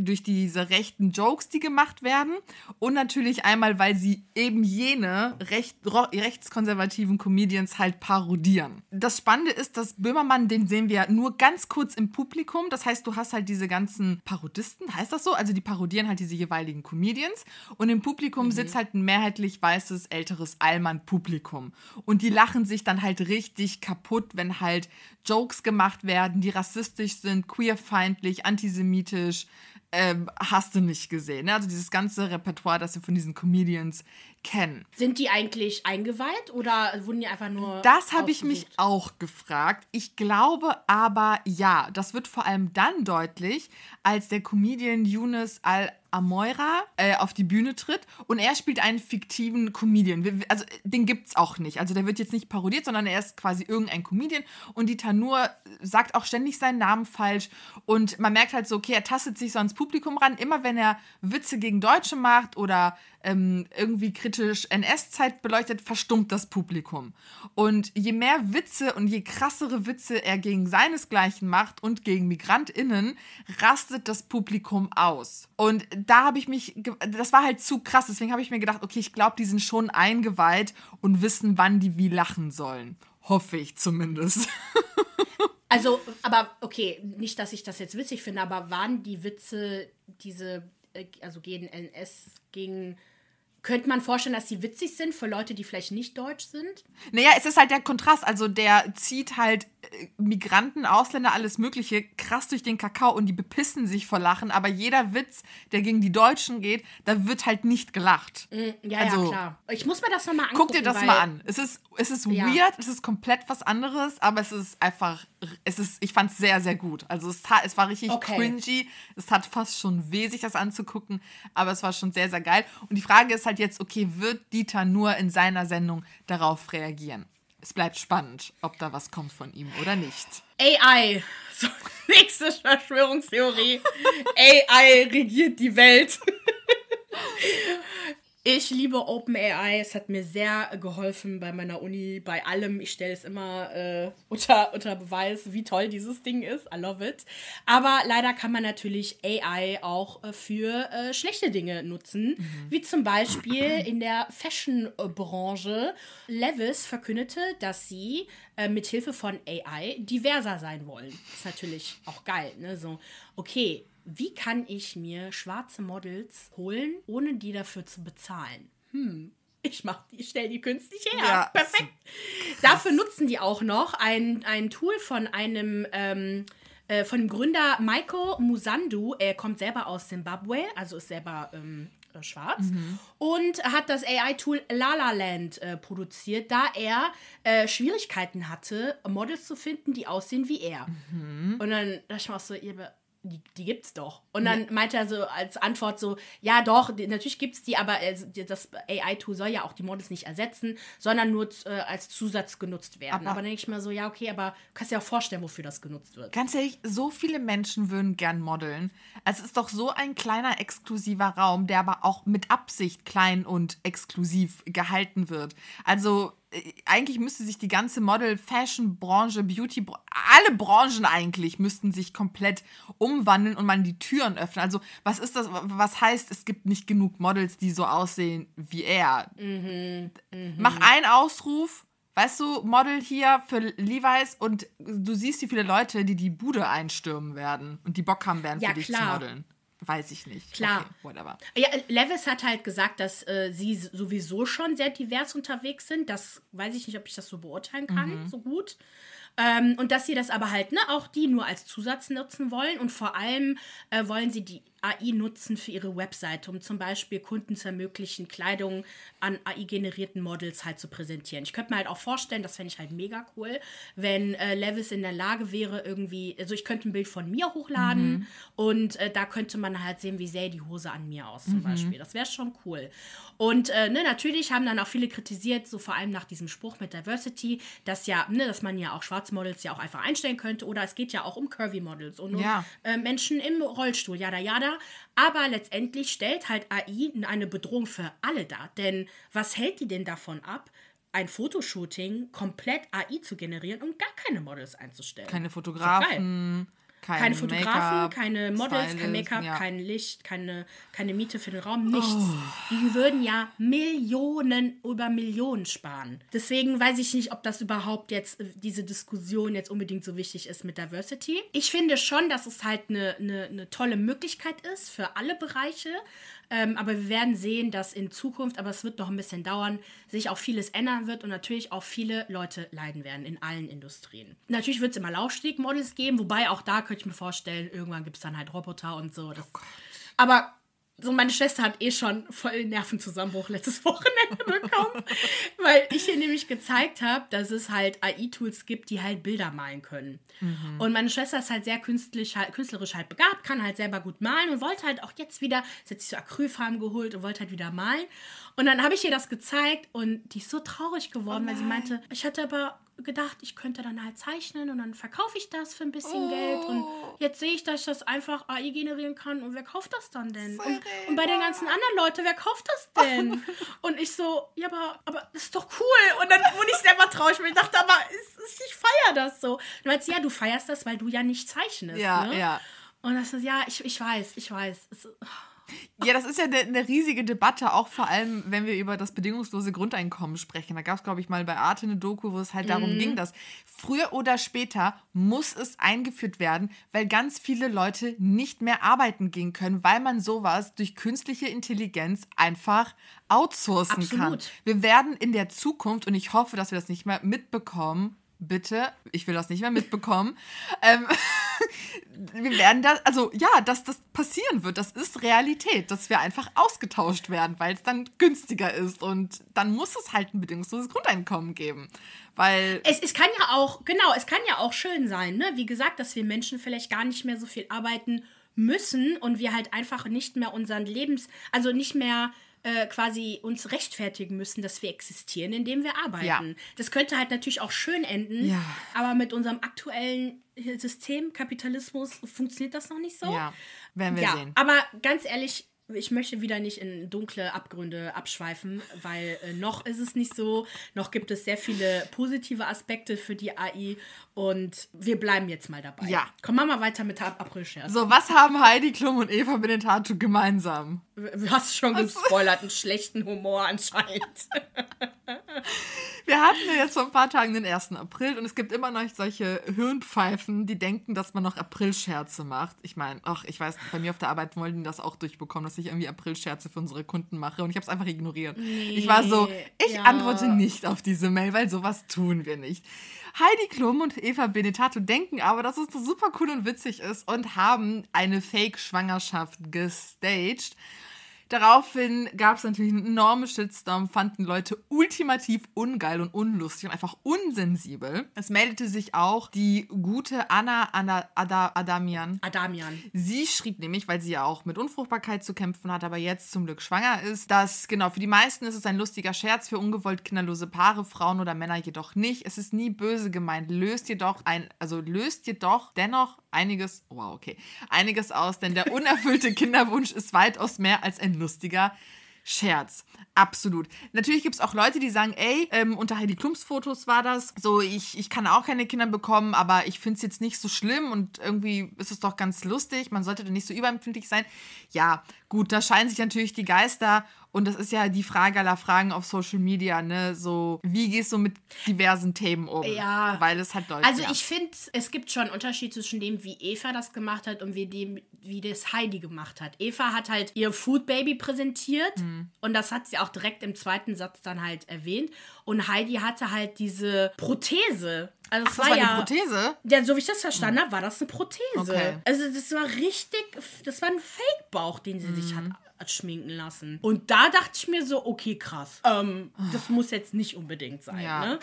durch diese rechten Jokes, die gemacht werden. Und natürlich einmal, weil sie eben jene recht, rechtskonservativen Comedians halt parodieren. Das Spannende ist, dass Böhmermann, den sehen wir nur ganz kurz im Publikum. Das heißt, du hast halt diese ganzen Parodisten, heißt das so? Also die parodieren halt diese jeweiligen Comedians. Und im Publikum mhm. sitzt halt ein mehrheitlich weißes, älteres Allmann-Publikum. Und die lachen sich dann halt richtig kaputt, wenn halt Jokes gemacht werden, die rassistisch sind, queerfeindlich, antisemitisch, ähm, hast du nicht gesehen. Ne? Also dieses ganze Repertoire, das wir von diesen Comedians kennen. Sind die eigentlich eingeweiht oder wurden die einfach nur. Das habe ich mich auch gefragt. Ich glaube aber ja. Das wird vor allem dann deutlich, als der Comedian Yunus Al Amoira äh, auf die Bühne tritt und er spielt einen fiktiven Comedian. Also den gibt es auch nicht. Also der wird jetzt nicht parodiert, sondern er ist quasi irgendein Comedian und die Tanur sagt auch ständig seinen Namen falsch und man merkt halt so, okay, er tastet sich so ans Publikum ran. Immer wenn er Witze gegen Deutsche macht oder ähm, irgendwie kritisch NS-Zeit beleuchtet, verstummt das Publikum. Und je mehr Witze und je krassere Witze er gegen seinesgleichen macht und gegen MigrantInnen, rastet das Publikum aus. Und da habe ich mich, das war halt zu krass, deswegen habe ich mir gedacht, okay, ich glaube, die sind schon eingeweiht und wissen, wann die wie lachen sollen. Hoffe ich zumindest. (laughs) Also, aber okay, nicht, dass ich das jetzt witzig finde, aber waren die Witze, diese, äh, also gegen NS, gegen könnte man vorstellen, dass sie witzig sind für Leute, die vielleicht nicht deutsch sind? Naja, es ist halt der Kontrast. Also der zieht halt Migranten, Ausländer, alles Mögliche krass durch den Kakao und die bepissen sich vor Lachen. Aber jeder Witz, der gegen die Deutschen geht, da wird halt nicht gelacht. Mm, ja, also, ja, klar. Ich muss mir das nochmal angucken. Guck dir das mal an. Es ist, es ist ja. weird, es ist komplett was anderes, aber es ist einfach, es ist, ich fand es sehr, sehr gut. Also es, es war richtig okay. cringy. Es tat fast schon weh, sich das anzugucken, aber es war schon sehr, sehr geil. Und die Frage ist halt jetzt, okay, wird Dieter nur in seiner Sendung darauf reagieren? Es bleibt spannend, ob da was kommt von ihm oder nicht. AI. So, (laughs) nächste Verschwörungstheorie. AI regiert die Welt. (laughs) Ich liebe OpenAI. Es hat mir sehr geholfen bei meiner Uni, bei allem. Ich stelle es immer äh, unter, unter Beweis, wie toll dieses Ding ist. I love it. Aber leider kann man natürlich AI auch äh, für äh, schlechte Dinge nutzen. Mhm. Wie zum Beispiel in der Fashion-Branche. Levis verkündete, dass sie äh, mit Hilfe von AI diverser sein wollen. Ist natürlich auch geil. Ne? So, okay wie kann ich mir schwarze Models holen, ohne die dafür zu bezahlen? Hm, ich mach die, stell die künstlich her. Ja, (laughs) Perfekt. Dafür nutzen die auch noch ein, ein Tool von einem ähm, äh, von dem Gründer Maiko Musandu. Er kommt selber aus Zimbabwe, also ist selber ähm, äh, schwarz mhm. und hat das AI-Tool Lala Land äh, produziert, da er äh, Schwierigkeiten hatte, Models zu finden, die aussehen wie er. Mhm. Und dann dachte ich mir auch so, ihr die, die gibt's doch. Und dann meinte er so als Antwort so, ja doch, die, natürlich gibt's die, aber das AI-Tool soll ja auch die Models nicht ersetzen, sondern nur äh, als Zusatz genutzt werden. Aber, aber dann denke ich mir so, ja, okay, aber kannst dir auch vorstellen, wofür das genutzt wird. Ganz ehrlich, so viele Menschen würden gern modeln. Es ist doch so ein kleiner exklusiver Raum, der aber auch mit Absicht klein und exklusiv gehalten wird. Also äh, eigentlich müsste sich die ganze Model, Fashion, Branche, Beauty, alle Branchen eigentlich müssten sich komplett umwandeln und man die Türen öffnen. Also was ist das? Was heißt, es gibt nicht genug Models, die so aussehen wie er? Mhm, mh. Mach einen Ausruf, weißt du, Model hier für Levi's und du siehst, wie viele Leute, die die Bude einstürmen werden und die Bock haben werden, ja, für dich klar. zu modeln. Weiß ich nicht. Klar. Okay, whatever. Ja, Levis hat halt gesagt, dass äh, sie sowieso schon sehr divers unterwegs sind. Das weiß ich nicht, ob ich das so beurteilen kann, mhm. so gut. Ähm, und dass sie das aber halt, ne, auch die nur als Zusatz nutzen wollen. Und vor allem äh, wollen sie die AI nutzen für ihre Webseite, um zum Beispiel Kunden zu ermöglichen, Kleidung an AI-generierten Models halt zu präsentieren. Ich könnte mir halt auch vorstellen, das fände ich halt mega cool, wenn äh, Levis in der Lage wäre, irgendwie, also ich könnte ein Bild von mir hochladen mhm. und äh, da könnte man halt sehen, wie sähe die Hose an mir aus, zum mhm. Beispiel. Das wäre schon cool. Und äh, ne, natürlich haben dann auch viele kritisiert, so vor allem nach diesem Spruch mit Diversity, dass ja, ne, dass man ja auch Schwarzmodels ja auch einfach einstellen könnte oder es geht ja auch um Curvy-Models und um ja. Äh, Menschen im Rollstuhl, jada, jada weiter. Aber letztendlich stellt halt AI eine Bedrohung für alle dar. Denn was hält die denn davon ab, ein Fotoshooting komplett AI zu generieren und gar keine Models einzustellen? Keine Fotografen. Kein keine Fotografen, keine Models, Stylist, kein Make-up, ja. kein Licht, keine, keine Miete für den Raum, nichts. Oh. Die würden ja Millionen über Millionen sparen. Deswegen weiß ich nicht, ob das überhaupt jetzt, äh, diese Diskussion jetzt unbedingt so wichtig ist mit Diversity. Ich finde schon, dass es halt eine, eine, eine tolle Möglichkeit ist für alle Bereiche. Ähm, aber wir werden sehen, dass in Zukunft, aber es wird noch ein bisschen dauern, sich auch vieles ändern wird und natürlich auch viele Leute leiden werden in allen Industrien. Natürlich wird es immer Laufstegmodels geben, wobei auch da könnte ich mir vorstellen, irgendwann gibt es dann halt Roboter und so. Das, oh aber so meine Schwester hat eh schon voll Nervenzusammenbruch letztes (laughs) Wochenende bekommen, weil ich ihr nämlich gezeigt habe, dass es halt AI-Tools gibt, die halt Bilder malen können. Mhm. Und meine Schwester ist halt sehr künstlerisch halt, künstlerisch halt begabt, kann halt selber gut malen und wollte halt auch jetzt wieder, sie hat sich so Acrylfarben geholt und wollte halt wieder malen. Und dann habe ich ihr das gezeigt und die ist so traurig geworden, oh weil sie meinte, ich hatte aber gedacht, ich könnte dann halt zeichnen und dann verkaufe ich das für ein bisschen oh. Geld und jetzt sehe ich, dass ich das einfach AI generieren kann und wer kauft das dann denn? Und, und, bei den ganzen anderen Leuten, wer kauft das denn? (laughs) und ich so, ja, aber, aber das ist doch cool. Und dann wurde ich selber traurig, weil ich dachte, aber ich, feiere das so. Du meinst, ja, du feierst das, weil du ja nicht zeichnest. Ja, ne? ja. Und das ist, ja, ich, ich weiß, ich weiß. Es, oh. Ja, das ist ja eine, eine, riesige Debatte, auch vor allem, wenn wir über das bedingungslose Grundeinkommen sprechen. Da gab es, glaube ich, mal bei Arte eine Doku, wo es halt darum mhm. ging, dass früher oder später muss es eingeführt werden, weil ganz viele Leute nicht mehr arbeiten gehen können, weil man sowas durch künstliche Intelligenz einfach outsourcen Absolut. kann. Wir werden in der Zukunft, und ich hoffe, dass wir das nicht mehr mitbekommen, bitte, ich will das nicht mehr mitbekommen. (laughs) ähm, wir werden da, also ja, dass das passieren wird, das ist Realität, dass wir einfach ausgetauscht werden, weil es dann günstiger ist und dann muss es halt ein bedingungsloses Grundeinkommen geben. Weil es, es kann ja auch, genau, es kann ja auch schön sein, ne? Wie gesagt, dass wir Menschen vielleicht gar nicht mehr so viel arbeiten müssen und wir halt einfach nicht mehr unseren Lebens, also nicht mehr äh, quasi uns rechtfertigen müssen, dass wir existieren, indem wir arbeiten. Ja. Das könnte halt natürlich auch schön enden, ja. aber mit unserem aktuellen System, Kapitalismus, funktioniert das noch nicht so. Ja, werden wir sehen. Aber ganz ehrlich, ich möchte wieder nicht in dunkle Abgründe abschweifen, weil äh, noch ist es nicht so, noch gibt es sehr viele positive Aspekte für die AI und wir bleiben jetzt mal dabei. Ja. Kommen wir mal weiter mit der April-Scherz. So, was haben Heidi Klum und Eva Benedetto gemeinsam? Du hast schon gespoilert, einen schlechten Humor anscheinend. (laughs) Wir hatten ja jetzt vor ein paar Tagen den 1. April und es gibt immer noch solche Hirnpfeifen, die denken, dass man noch April-Scherze macht. Ich meine, ach, ich weiß, bei mir auf der Arbeit wollten die das auch durchbekommen, dass ich irgendwie April-Scherze für unsere Kunden mache und ich habe es einfach ignoriert. Nee, ich war so, ich ja. antworte nicht auf diese Mail, weil sowas tun wir nicht. Heidi Klum und Eva Benetato denken aber, dass es super cool und witzig ist und haben eine Fake-Schwangerschaft gestaged. Daraufhin gab es natürlich einen enormen Shitstorm, fanden Leute ultimativ ungeil und unlustig und einfach unsensibel. Es meldete sich auch die gute Anna, Anna Ada, Adamian. Adamian. Sie schrieb nämlich, weil sie ja auch mit Unfruchtbarkeit zu kämpfen hat, aber jetzt zum Glück schwanger ist, dass genau für die meisten ist es ein lustiger Scherz, für ungewollt kinderlose Paare, Frauen oder Männer jedoch nicht. Es ist nie böse gemeint, löst jedoch ein, also löst jedoch dennoch einiges, wow, okay, einiges aus, denn der unerfüllte Kinderwunsch ist weitaus mehr als ein lustiger Scherz. Absolut. Natürlich gibt es auch Leute, die sagen, ey, ähm, unter Heidi Klums Fotos war das. So, ich, ich kann auch keine Kinder bekommen, aber ich finde es jetzt nicht so schlimm und irgendwie ist es doch ganz lustig. Man sollte da nicht so überempfindlich sein. Ja, gut, da scheinen sich natürlich die Geister und das ist ja die Frage aller Fragen auf Social Media, ne? So, wie gehst du mit diversen Themen um? Ja. Weil es halt Leute. Also ja. ich finde, es gibt schon einen Unterschied zwischen dem, wie Eva das gemacht hat und wie dem, wie das Heidi gemacht hat. Eva hat halt ihr Food Baby präsentiert Mhm. und das hat sie auch direkt im zweiten Satz dann halt erwähnt. Und Heidi hatte halt diese Prothese. Also es das war war ja. eine Prothese. Ja, so wie ich das verstanden habe, war das eine Prothese. Okay. Also das war richtig, das war ein Fake-Bauch, den sie sich hat, Mhm. hat schminken lassen. Und da dachte ich mir so, okay, krass. Ähm, das muss jetzt nicht unbedingt sein, Ja. ne?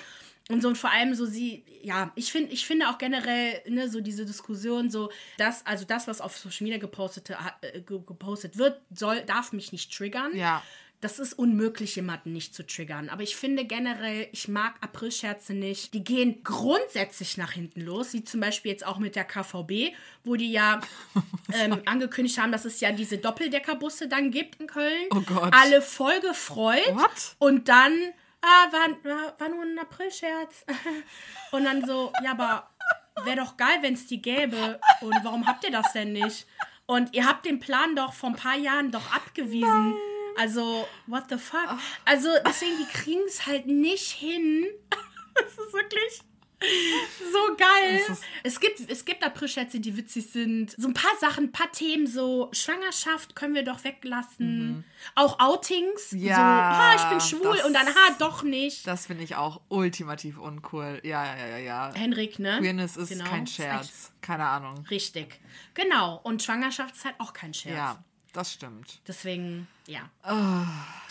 Und so und vor allem so sie, ja, ich finde, ich finde auch generell, ne, so diese Diskussion, so, das, also das, was auf Social Media gepostet, äh, ge- gepostet wird, soll, darf mich nicht triggern. Ja. Das ist unmöglich, jemanden nicht zu triggern. Aber ich finde generell, ich mag Aprilscherze nicht. Die gehen grundsätzlich nach hinten los, wie zum Beispiel jetzt auch mit der KVB, wo die ja (laughs) ähm, angekündigt haben, dass es ja diese Doppeldeckerbusse dann gibt in Köln. Oh Gott. Alle voll gefreut. What? Und dann, ah, war, war, war nur ein Aprilscherz. (laughs) Und dann so, ja, aber wäre doch geil, wenn es die gäbe. Und warum habt ihr das denn nicht? Und ihr habt den Plan doch vor ein paar Jahren doch abgewiesen. Also, what the fuck? Also, deswegen, die kriegen es halt nicht hin. (laughs) Das ist wirklich so geil. Es gibt, es gibt Aprilscherze, die witzig sind. So ein paar Sachen, ein paar Themen, so Schwangerschaft können wir doch weglassen. Auch Outings. Mhm. Ja, so, ha, ich bin schwul das- und dann, ha, doch nicht. Das finde ich auch ultimativ uncool. Ja, ja, ja, ja. Henrik, ne? Queerness ist Genau, kein Scherz. Keine Ahnung. Richtig. Genau. Und Schwangerschaft ist halt auch kein Scherz. Ja, das stimmt. Deswegen, ja.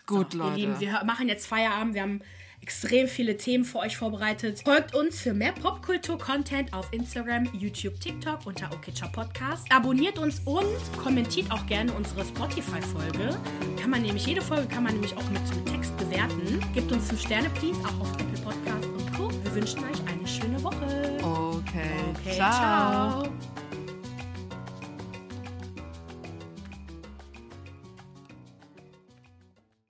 Gut, Ihr Leute. Lieben, wir machen jetzt Feierabend. Wir haben extrem viele Themen für euch vorbereitet. Folgt uns für mehr Popkultur-Content auf Instagram, YouTube, TikTok unter Okitcher Podcast. Abonniert uns und kommentiert auch gerne unsere Spotify-Folge. Kann man nämlich, jede Folge kann man nämlich auch mit, Text bewerten. Gebt uns 5 Sterne, please, auch auf Apple Podcast und Co. Wir wünschen euch eine schöne Woche. Okay. Okay, ciao. ciao.